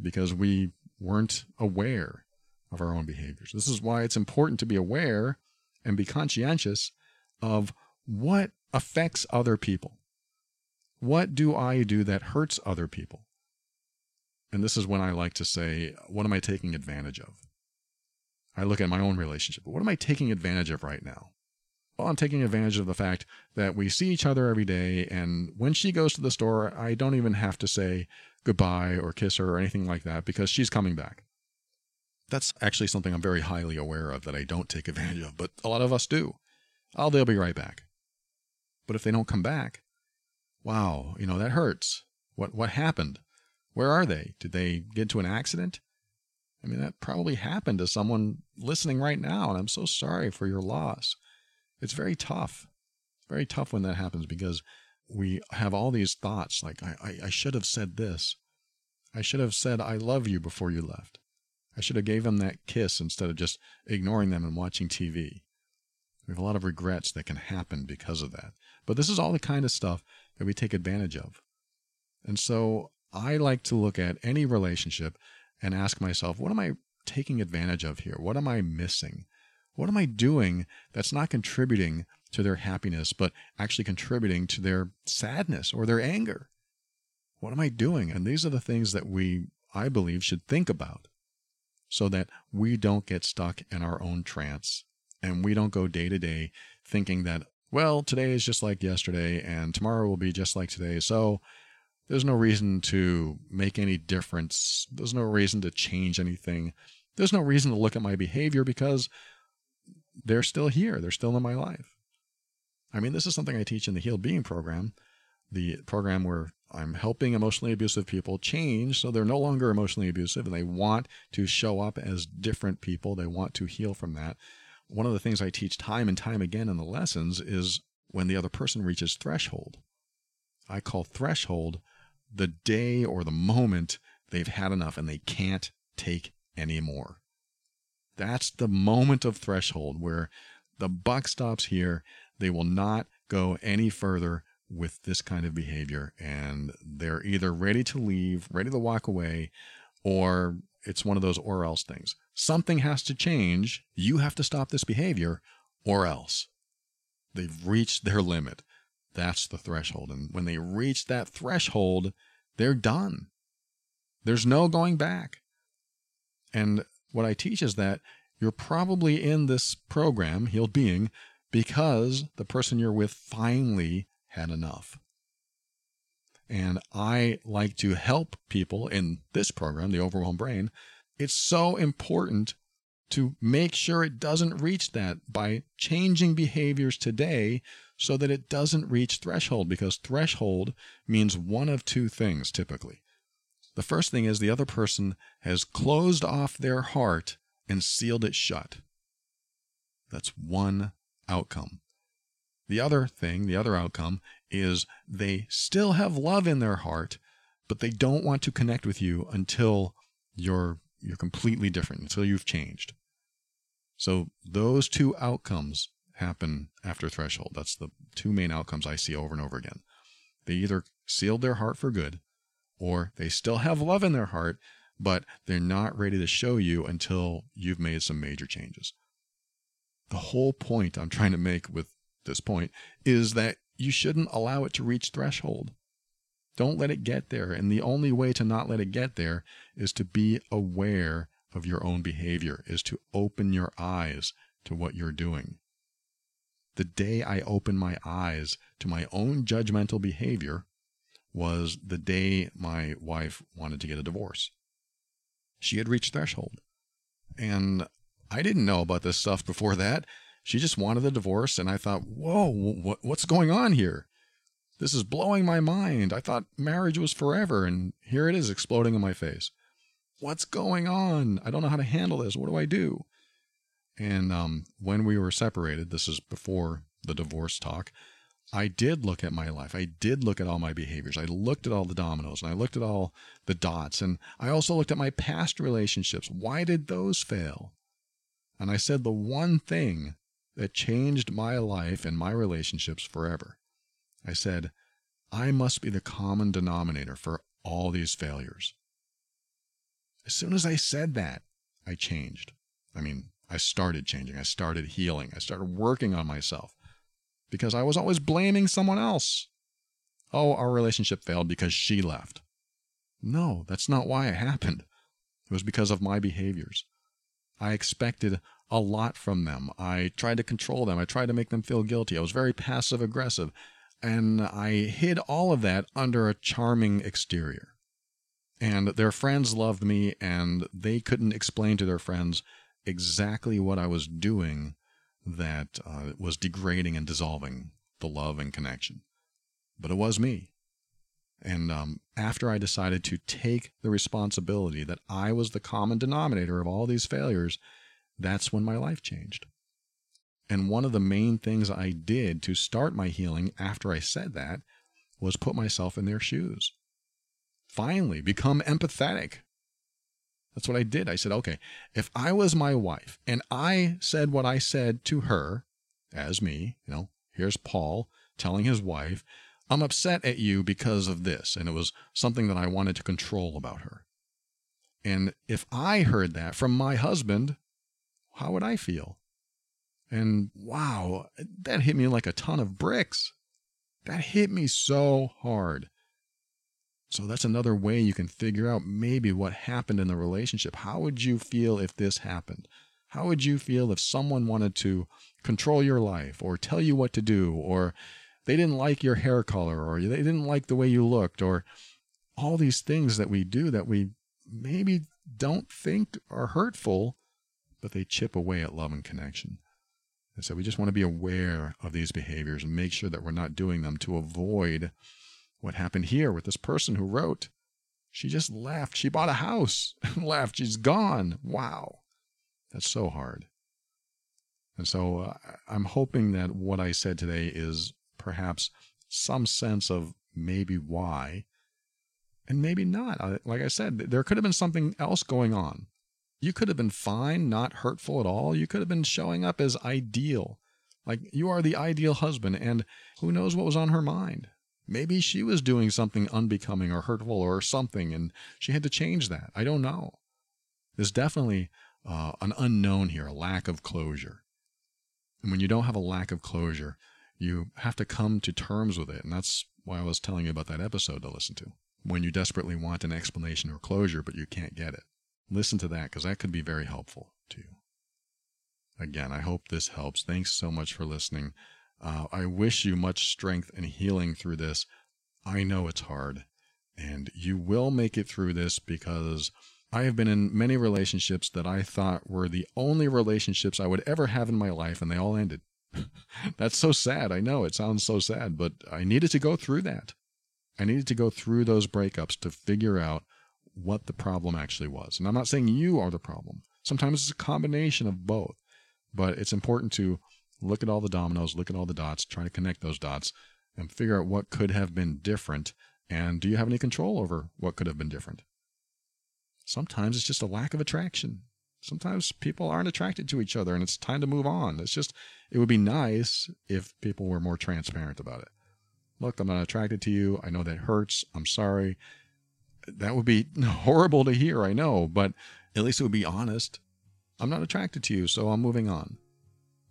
Because we weren't aware of our own behaviors. This is why it's important to be aware and be conscientious of what affects other people. What do I do that hurts other people? And this is when I like to say, what am I taking advantage of? I look at my own relationship. What am I taking advantage of right now? Well, I'm taking advantage of the fact that we see each other every day, and when she goes to the store, I don't even have to say goodbye or kiss her or anything like that because she's coming back that's actually something I'm very highly aware of that I don't take advantage of, but a lot of us do. Oh, they'll be right back. But if they don't come back, wow, you know, that hurts. What what happened? Where are they? Did they get into an accident? I mean, that probably happened to someone listening right now, and I'm so sorry for your loss. It's very tough. It's very tough when that happens because we have all these thoughts like, I, I, I should have said this. I should have said, I love you before you left. I should have gave them that kiss instead of just ignoring them and watching TV. We have a lot of regrets that can happen because of that. But this is all the kind of stuff that we take advantage of. And so I like to look at any relationship and ask myself, what am I taking advantage of here? What am I missing? What am I doing that's not contributing to their happiness, but actually contributing to their sadness or their anger? What am I doing? And these are the things that we, I believe, should think about so that we don't get stuck in our own trance and we don't go day to day thinking that, well, today is just like yesterday and tomorrow will be just like today. So There's no reason to make any difference. There's no reason to change anything. There's no reason to look at my behavior because they're still here. They're still in my life. I mean, this is something I teach in the Healed Being program, the program where I'm helping emotionally abusive people change so they're no longer emotionally abusive and they want to show up as different people. They want to heal from that. One of the things I teach time and time again in the lessons is when the other person reaches threshold. I call threshold the day or the moment they've had enough and they can't take any more. That's the moment of threshold where the buck stops here. They will not go any further with this kind of behavior and they're either ready to leave, ready to walk away, or it's one of those or else things. Something has to change. You have to stop this behavior or else. They've reached their limit. That's the threshold. And when they reach that threshold, they're done. There's no going back. And what I teach is that you're probably in this program, Healed Being, because the person you're with finally had enough. And I like to help people in this program, the Overwhelmed Brain. It's so important to make sure it doesn't reach that by changing behaviors today so that it doesn't reach threshold because threshold means one of two things typically. The first thing is the other person has closed off their heart and sealed it shut. That's one outcome. The other thing, the other outcome, is they still have love in their heart, but they don't want to connect with you until you're you're completely different, until you've changed. So those two outcomes happen after threshold. That's the two main outcomes I see over and over again. They either sealed their heart for good, or they still have love in their heart, but they're not ready to show you until you've made some major changes. The whole point I'm trying to make with this point is that you shouldn't allow it to reach threshold. Don't let it get there. And the only way to not let it get there is to be aware of your own behavior, is to open your eyes to what you're doing. The day I opened my eyes to my own judgmental behavior was the day my wife wanted to get a divorce. She had reached threshold. And I didn't know about this stuff before that. She just wanted a divorce, and I thought, whoa, what, what's going on here? This is blowing my mind. I thought marriage was forever, and here it is exploding in my face. What's going on? I don't know how to handle this. What do I do? And um, when we were separated, this is before the divorce talk, I did look at my life. I did look at all my behaviors. I looked at all the dominoes and I looked at all the dots. And I also looked at my past relationships. Why did those fail? And I said the one thing that changed my life and my relationships forever. I said, I must be the common denominator for all these failures. As soon as I said that, I changed. I mean, I started changing. I started healing. I started working on myself because I was always blaming someone else. Oh, our relationship failed because she left. No, that's not why it happened. It was because of my behaviors. I expected a lot from them. I tried to control them. I tried to make them feel guilty. I was very passive aggressive. And I hid all of that under a charming exterior. And their friends loved me, and they couldn't explain to their friends exactly what I was doing that uh, was degrading and dissolving the love and connection. But it was me. And um, after I decided to take the responsibility that I was the common denominator of all these failures, that's when my life changed. And one of the main things I did to start my healing after I said that was put myself in their shoes. Finally, become empathetic. That's what I did. I said, okay, if I was my wife and I said what I said to her, as me, you know, here's Paul telling his wife, I'm upset at you because of this. And it was something that I wanted to control about her. And if I heard that from my husband, how would I feel? And wow, that hit me like a ton of bricks. That hit me so hard. So that's another way you can figure out maybe what happened in the relationship. How would you feel if this happened? How would you feel if someone wanted to control your life or tell you what to do or they didn't like your hair color or they didn't like the way you looked or all these things that we do that we maybe don't think are hurtful, but they chip away at love and connection. And so we just want to be aware of these behaviors and make sure that we're not doing them to avoid what happened here with this person who wrote. She just left. She bought a house and *laughs* left. She's gone. Wow. That's so hard. And so uh, I'm hoping that what I said today is perhaps some sense of maybe why and maybe not. Like I said, there could have been something else going on. You could have been fine, not hurtful at all. You could have been showing up as ideal. Like you are the ideal husband, and who knows what was on her mind. Maybe she was doing something unbecoming or hurtful or something, and she had to change that. I don't know. There's definitely uh, an unknown here, a lack of closure. And when you don't have a lack of closure, you have to come to terms with it. And that's why I was telling you about that episode to listen to when you desperately want an explanation or closure, but you can't get it. Listen to that because that could be very helpful to you. Again, I hope this helps. Thanks so much for listening. Uh, I wish you much strength and healing through this. I know it's hard, and you will make it through this because I have been in many relationships that I thought were the only relationships I would ever have in my life, and they all ended. *laughs* That's so sad. I know it sounds so sad, but I needed to go through that. I needed to go through those breakups to figure out what the problem actually was. And I'm not saying you are the problem. Sometimes it's a combination of both, but it's important to look at all the dominoes, look at all the dots, try to connect those dots, and figure out what could have been different. And do you have any control over what could have been different? Sometimes it's just a lack of attraction. Sometimes people aren't attracted to each other and it's time to move on. It's just, it would be nice if people were more transparent about it look, I'm not attracted to you. I know that hurts. I'm sorry. That would be *laughs* horrible to hear, I know, but at least it would be honest. I'm not attracted to you, so I'm moving on.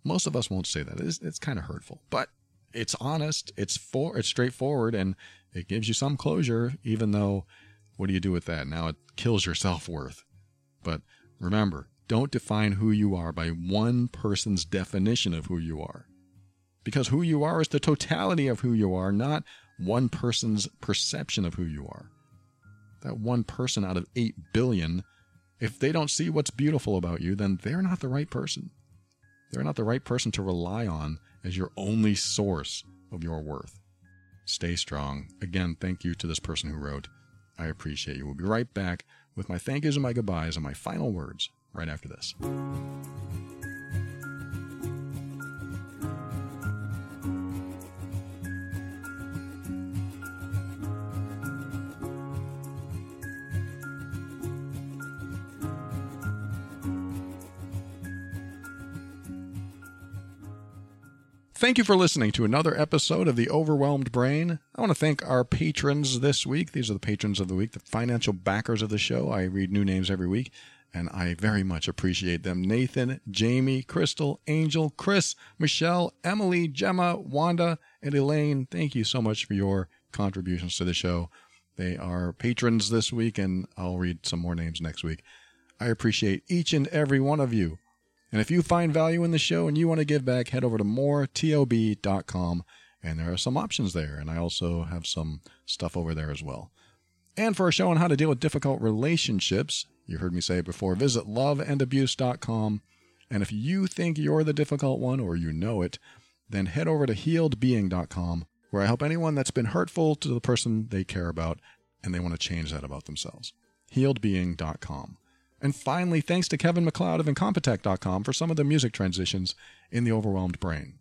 Most of us won't say that. It's, it's kind of hurtful, but it's honest, it's for it's straightforward, and it gives you some closure, even though what do you do with that? Now it kills your self worth. But remember, don't define who you are by one person's definition of who you are because who you are is the totality of who you are, not one person's perception of who you are. That one person out of 8 billion, if they don't see what's beautiful about you, then they're not the right person. They're not the right person to rely on as your only source of your worth. Stay strong. Again, thank you to this person who wrote. I appreciate you. We'll be right back with my thank yous and my goodbyes and my final words right after this. Thank you for listening to another episode of The Overwhelmed Brain. I want to thank our patrons this week. These are the patrons of the week, the financial backers of the show. I read new names every week, and I very much appreciate them. Nathan, Jamie, Crystal, Angel, Chris, Michelle, Emily, Gemma, Wanda, and Elaine. Thank you so much for your contributions to the show. They are patrons this week, and I'll read some more names next week. I appreciate each and every one of you. And if you find value in the show and you want to give back, head over to moretob.com and there are some options there. And I also have some stuff over there as well. And for a show on how to deal with difficult relationships, you heard me say it before, visit loveandabuse.com. And if you think you're the difficult one or you know it, then head over to healedbeing.com, where I help anyone that's been hurtful to the person they care about and they want to change that about themselves. Healedbeing.com. And finally, thanks to Kevin MacLeod of Incompetech.com for some of the music transitions in The Overwhelmed Brain.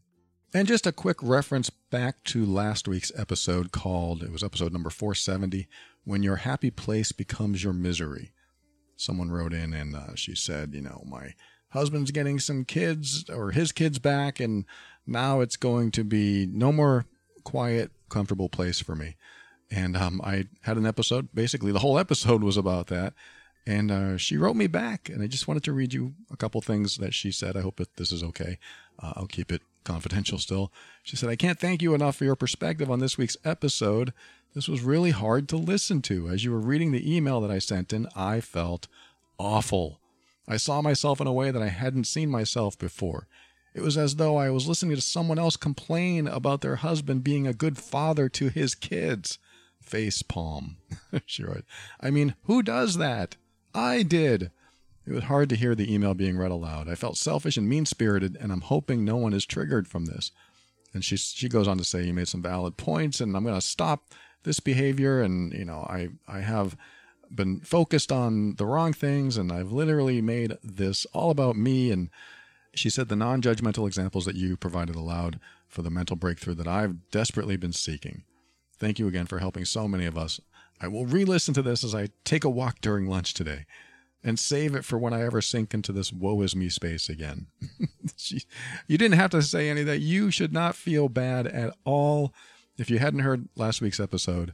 And just a quick reference back to last week's episode called, it was episode number 470, When Your Happy Place Becomes Your Misery. Someone wrote in and uh, she said, you know, my husband's getting some kids or his kids back, and now it's going to be no more quiet, comfortable place for me. And um, I had an episode, basically, the whole episode was about that. And uh, she wrote me back, and I just wanted to read you a couple things that she said. I hope that this is okay. Uh, I'll keep it confidential still. She said, I can't thank you enough for your perspective on this week's episode. This was really hard to listen to. As you were reading the email that I sent in, I felt awful. I saw myself in a way that I hadn't seen myself before. It was as though I was listening to someone else complain about their husband being a good father to his kids. face palm. *laughs* she wrote, I mean, who does that? I did. It was hard to hear the email being read aloud. I felt selfish and mean spirited, and I'm hoping no one is triggered from this. And she she goes on to say, "You made some valid points, and I'm going to stop this behavior. And you know, I I have been focused on the wrong things, and I've literally made this all about me." And she said the non-judgmental examples that you provided aloud for the mental breakthrough that I've desperately been seeking. Thank you again for helping so many of us. I will re-listen to this as I take a walk during lunch today and save it for when I ever sink into this woe is me space again. *laughs* you didn't have to say any of that. You should not feel bad at all. If you hadn't heard last week's episode,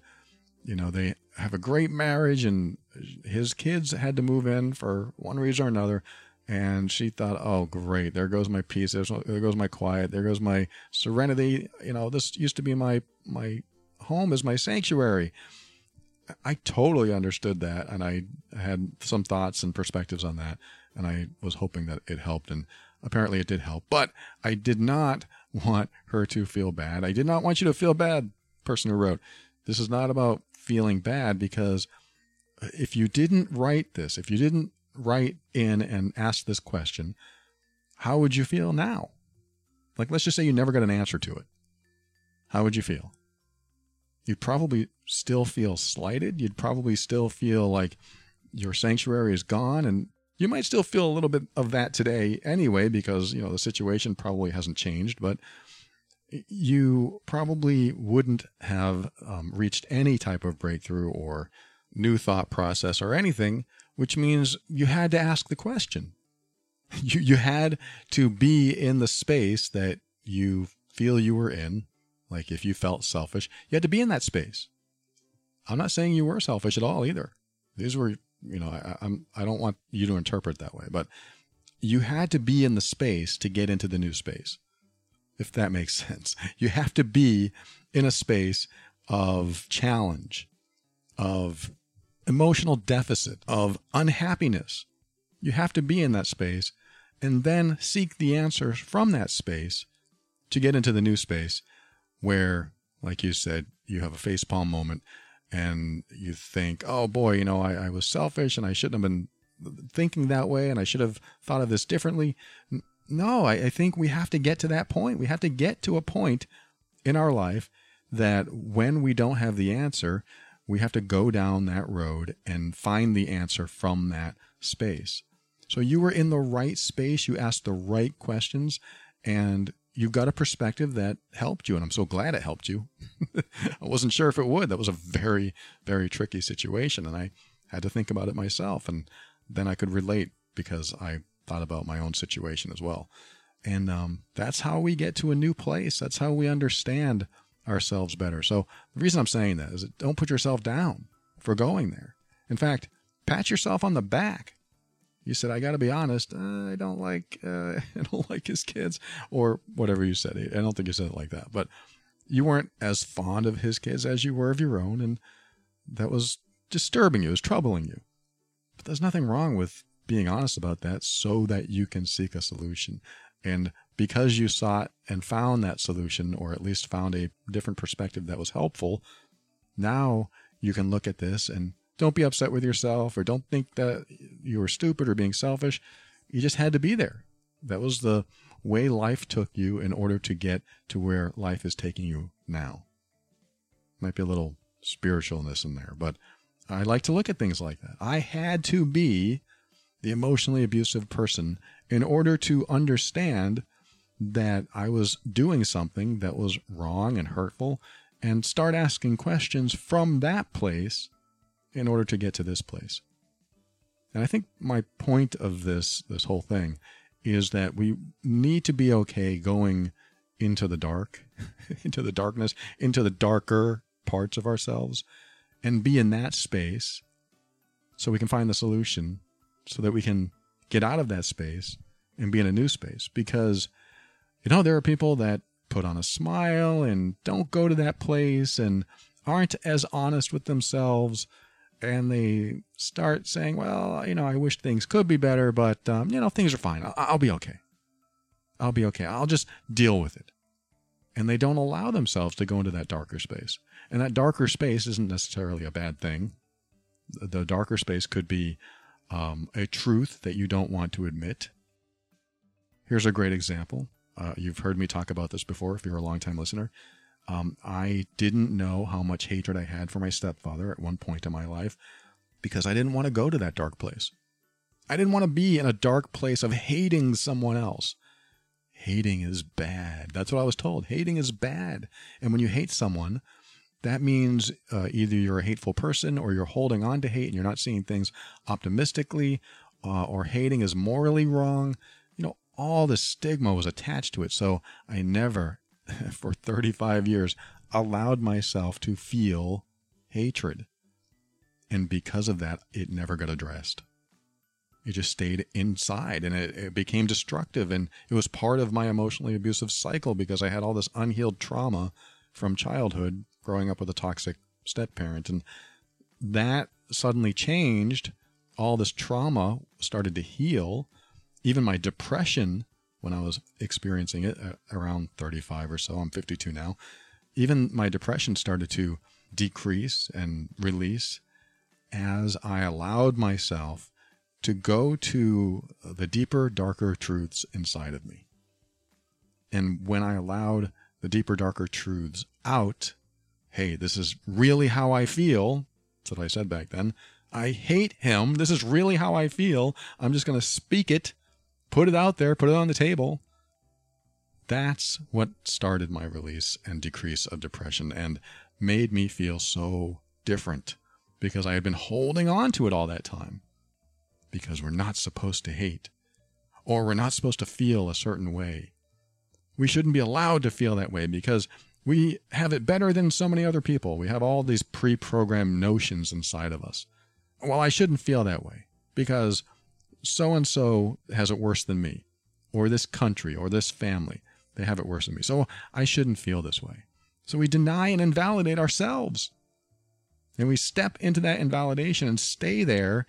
you know, they have a great marriage and his kids had to move in for one reason or another. And she thought, oh, great. There goes my peace. There goes my quiet. There goes my serenity. You know, this used to be my, my home is my sanctuary. I totally understood that, and I had some thoughts and perspectives on that, and I was hoping that it helped, and apparently it did help. But I did not *laughs* want her to feel bad. I did not want you to feel bad, person who wrote. This is not about feeling bad because if you didn't write this, if you didn't write in and ask this question, how would you feel now? Like, let's just say you never got an answer to it. How would you feel? You'd probably still feel slighted. You'd probably still feel like your sanctuary is gone. And you might still feel a little bit of that today anyway, because, you know, the situation probably hasn't changed. But you probably wouldn't have um, reached any type of breakthrough or new thought process or anything, which means you had to ask the question. *laughs* You, you had to be in the space that you feel you were in like if you felt selfish, you had to be in that space. I'm not saying you were selfish at all either. These were, you know, I, I'm I don't want you to interpret that way, but you had to be in the space to get into the new space. If that makes *laughs* sense. You have to be in a space of challenge, of emotional deficit, of unhappiness. You have to be in that space and then seek the answers from that space to get into the new space where, like you said, you have a facepalm moment and you think, oh boy, you know, I, I was selfish and I shouldn't have been thinking that way and I should have thought of this differently. No, I, I think we have to get to that point. We have to get to a point in our life that when we don't have the answer, we have to go down that road and find the answer from that space. So you were in the right space, you asked the right questions, and you've got a perspective that helped you, and I'm so glad it helped you. *laughs* I wasn't sure if it would. That was a very, very tricky situation, and I had to think about it myself, and then I could relate because I thought about my own situation as well. And um, that's how we get to a new place. That's how we understand ourselves better. So the reason I'm saying that is that don't put yourself down for going there. In fact, pat yourself on the back you said, "I got to be honest. I don't like uh, *laughs* I don't like his kids," or whatever you said. I don't think you said it like that, but you weren't as fond of his kids as you were of your own, and that was disturbing you, it was troubling you. But there's nothing wrong with being honest about that, so that you can seek a solution. And because you sought and found that solution, or at least found a different perspective that was helpful, now you can look at this and don't be upset with yourself or don't think that you were stupid or being selfish. You just had to be there. That was the way life took you in order to get to where life is taking you now. Might be a little spiritualness in there, but I like to look at things like that. I had to be the emotionally abusive person in order to understand that I was doing something that was wrong and hurtful and start asking questions from that place in order to get to this place. And I think my point of this this whole thing is that we need to be okay going into the dark, *laughs* into the darkness, into the darker parts of ourselves and be in that space so we can find the solution so that we can get out of that space and be in a new space because you know there are people that put on a smile and don't go to that place and aren't as honest with themselves and they start saying, well, you know, I wish things could be better, but, um, you know, things are fine. I'll, I'll be okay. I'll be okay. I'll just deal with it. And they don't allow themselves to go into that darker space. And that darker space isn't necessarily a bad thing. The darker space could be um, a truth that you don't want to admit. Here's a great example. Uh, you've heard me talk about this before if you're a longtime listener. Um, I didn't know how much hatred I had for my stepfather at one point in my life because I didn't want to go to that dark place. I didn't want to be in a dark place of hating someone else. Hating is bad. That's what I was told. Hating is bad. And when you hate someone, that means uh, either you're a hateful person or you're holding on to hate and you're not seeing things optimistically, uh, or hating is morally wrong. You know, all the stigma was attached to it. So I never, *laughs* for 35 years, allowed myself to feel hatred. And because of that, it never got addressed. It just stayed inside and it, it, became destructive. And it was part of my emotionally abusive cycle because I had all this unhealed trauma from childhood growing up with a toxic step parent. And that suddenly changed. All this trauma started to heal. Even my depression, when I was experiencing it uh, around 35 or so, I'm 52 now, even my depression started to decrease and release as I allowed myself to go to the deeper, darker truths inside of me. And when I allowed the deeper, darker truths out, hey, this is really how I feel. That's what I said back then. I hate him. This is really how I feel. I'm just going to speak it, put it out there, put it on the table. That's what started my release and decrease of depression and made me feel so different because I had been holding on to it all that time. Because we're not supposed to hate, or we're not supposed to feel a certain way. We shouldn't be allowed to feel that way because we have it better than so many other people. We have all these pre programmed notions inside of us. Well, I shouldn't feel that way because so and so has it worse than me, or this country, or this family. They have it worse than me. So I shouldn't feel this way. So we deny and invalidate ourselves. And we step into that invalidation and stay there.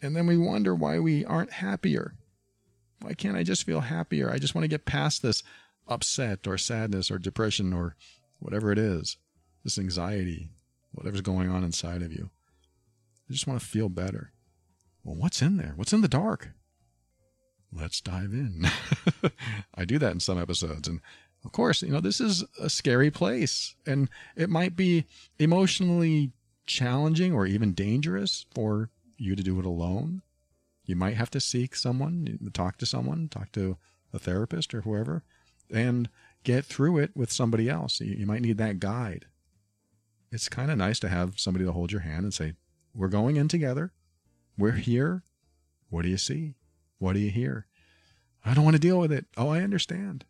And then we wonder why we aren't happier. Why can't I just feel happier? I just want to get past this upset or sadness or depression or whatever it is, this anxiety, whatever's going on inside of you. I just want to feel better. Well, what's in there? What's in the dark? Let's dive in. *laughs* I do that in some episodes. And of course, you know, this is a scary place and it might be emotionally challenging or even dangerous for you to do it alone. You might have to seek someone, talk to someone, talk to a therapist or whoever and get through it with somebody else. You, might need that guide. It's kind of nice to have somebody to hold your hand and say, We're going in together. We're here. What do you see? What do you hear? I don't want to deal with it. Oh, I understand.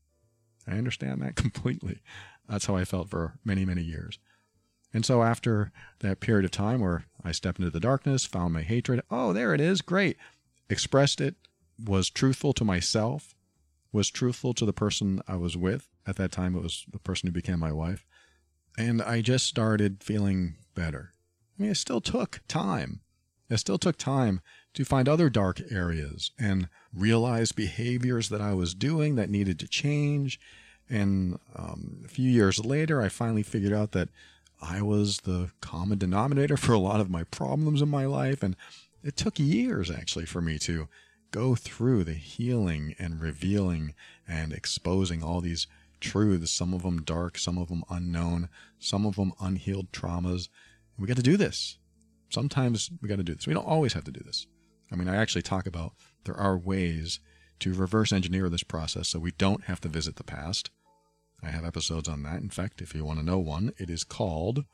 I understand that *laughs* completely. That's how I felt for many, many years. And so after that period of time where I stepped into the darkness, found my hatred, oh, there it is, great. Expressed it, was truthful to myself, was truthful to the person I was with. At that time, it was the person who became my wife. And I just started feeling better. I mean, it still took time. It still took time to find other dark areas and realize behaviors that I was doing that needed to change. And um, a few years later, I finally figured out that I was the common denominator for a lot of my problems in my life. And it took years actually for me to go through the healing and revealing and exposing all these truths, some of them dark, some of them unknown, some of them unhealed traumas. We got to do this. Sometimes we got to do this. We don't always have to do this. I mean, I actually talk about there are ways to reverse engineer this process so we don't have to visit the past. I have episodes on that. In fact, if you want to know one, it is called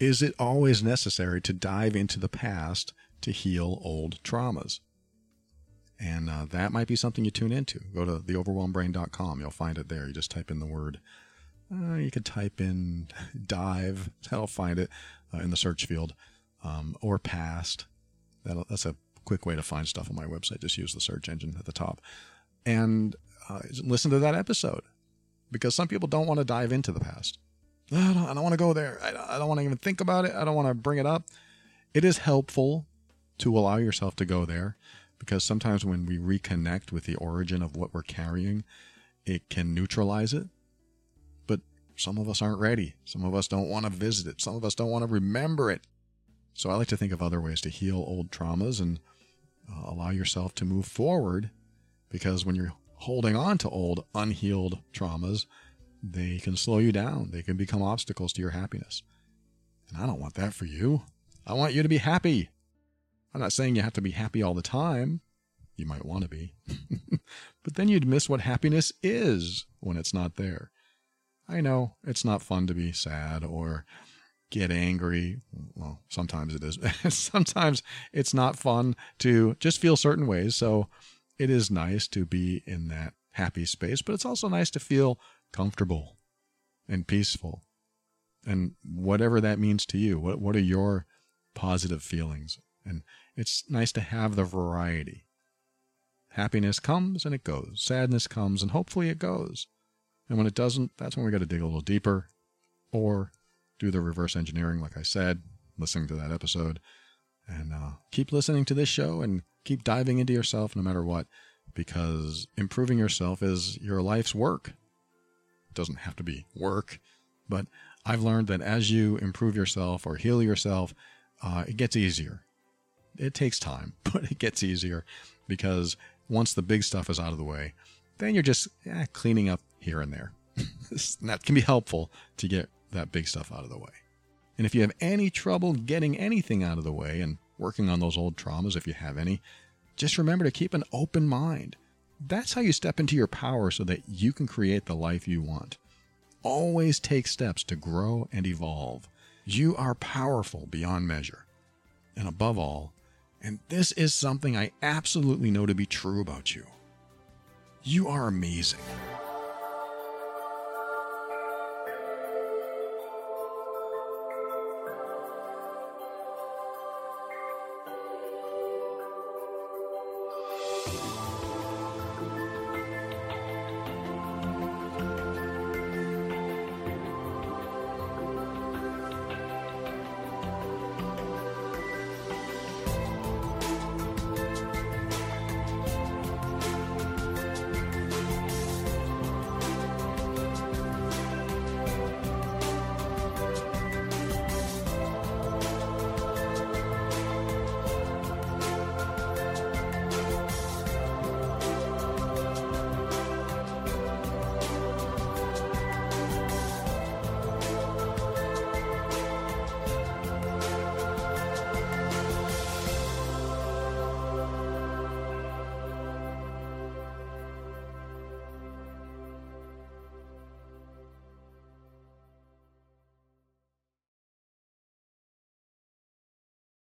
Is It Always Necessary to Dive into the Past to Heal Old Traumas? And uh, that might be something you tune into. Go to theoverwhelmedbrain.com. You'll find it there. You just type in the word. Uh, you could type in *laughs* dive. *laughs* That'll find it uh, in the search field. Um, or past. That'll, that's a quick way to find stuff on my website. Just use the search engine at the top. And uh, listen to that episode. Because some people don't want to dive into the past. I don't, I don't want to go there. I, I don't want to even think about it. I don't want to bring it up. It is helpful to allow yourself to go there because sometimes when we reconnect with the origin of what we're carrying, it can neutralize it. But some of us aren't ready. Some of us don't want to visit it. Some of us don't want to remember it. So I like to think of other ways to heal old traumas and uh, allow yourself to move forward because when you're holding on to old unhealed traumas, they can slow you down. They can become obstacles to your happiness. And I don't want that for you. I want you to be happy. I'm not saying you have to be happy all the time. You might want to be. *laughs* but then you'd miss what happiness is when it's not there. I know it's not fun to be sad or get angry. Well, sometimes it is. *laughs* sometimes it's not fun to just feel certain ways. So it is nice to be in that happy space, but it's also nice to feel comfortable and peaceful. And whatever that means to you, what, what are your positive feelings? And it's nice to have the variety. Happiness comes and it goes. Sadness comes and hopefully it goes. And when it doesn't, that's when we got to dig a little deeper or do the reverse engineering, like I said, listening to that episode. And uh, keep listening to this show and keep diving into yourself no matter what, because improving yourself is your life's work. It doesn't have to be work, but I've learned that as you improve yourself or heal yourself, uh, it gets easier. It takes time, *laughs* but it gets easier because once the big stuff is out of the way, then you're just eh, cleaning up here and there. *laughs* that can be helpful to get that big stuff out of the way. And if you have any trouble getting anything out of the way and working on those old traumas, if you have any, just remember to keep an open mind. That's how you step into your power so that you can create the life you want. Always take steps to grow and evolve. You are powerful beyond measure. And above all, and this is something I absolutely know to be true about you, you are amazing.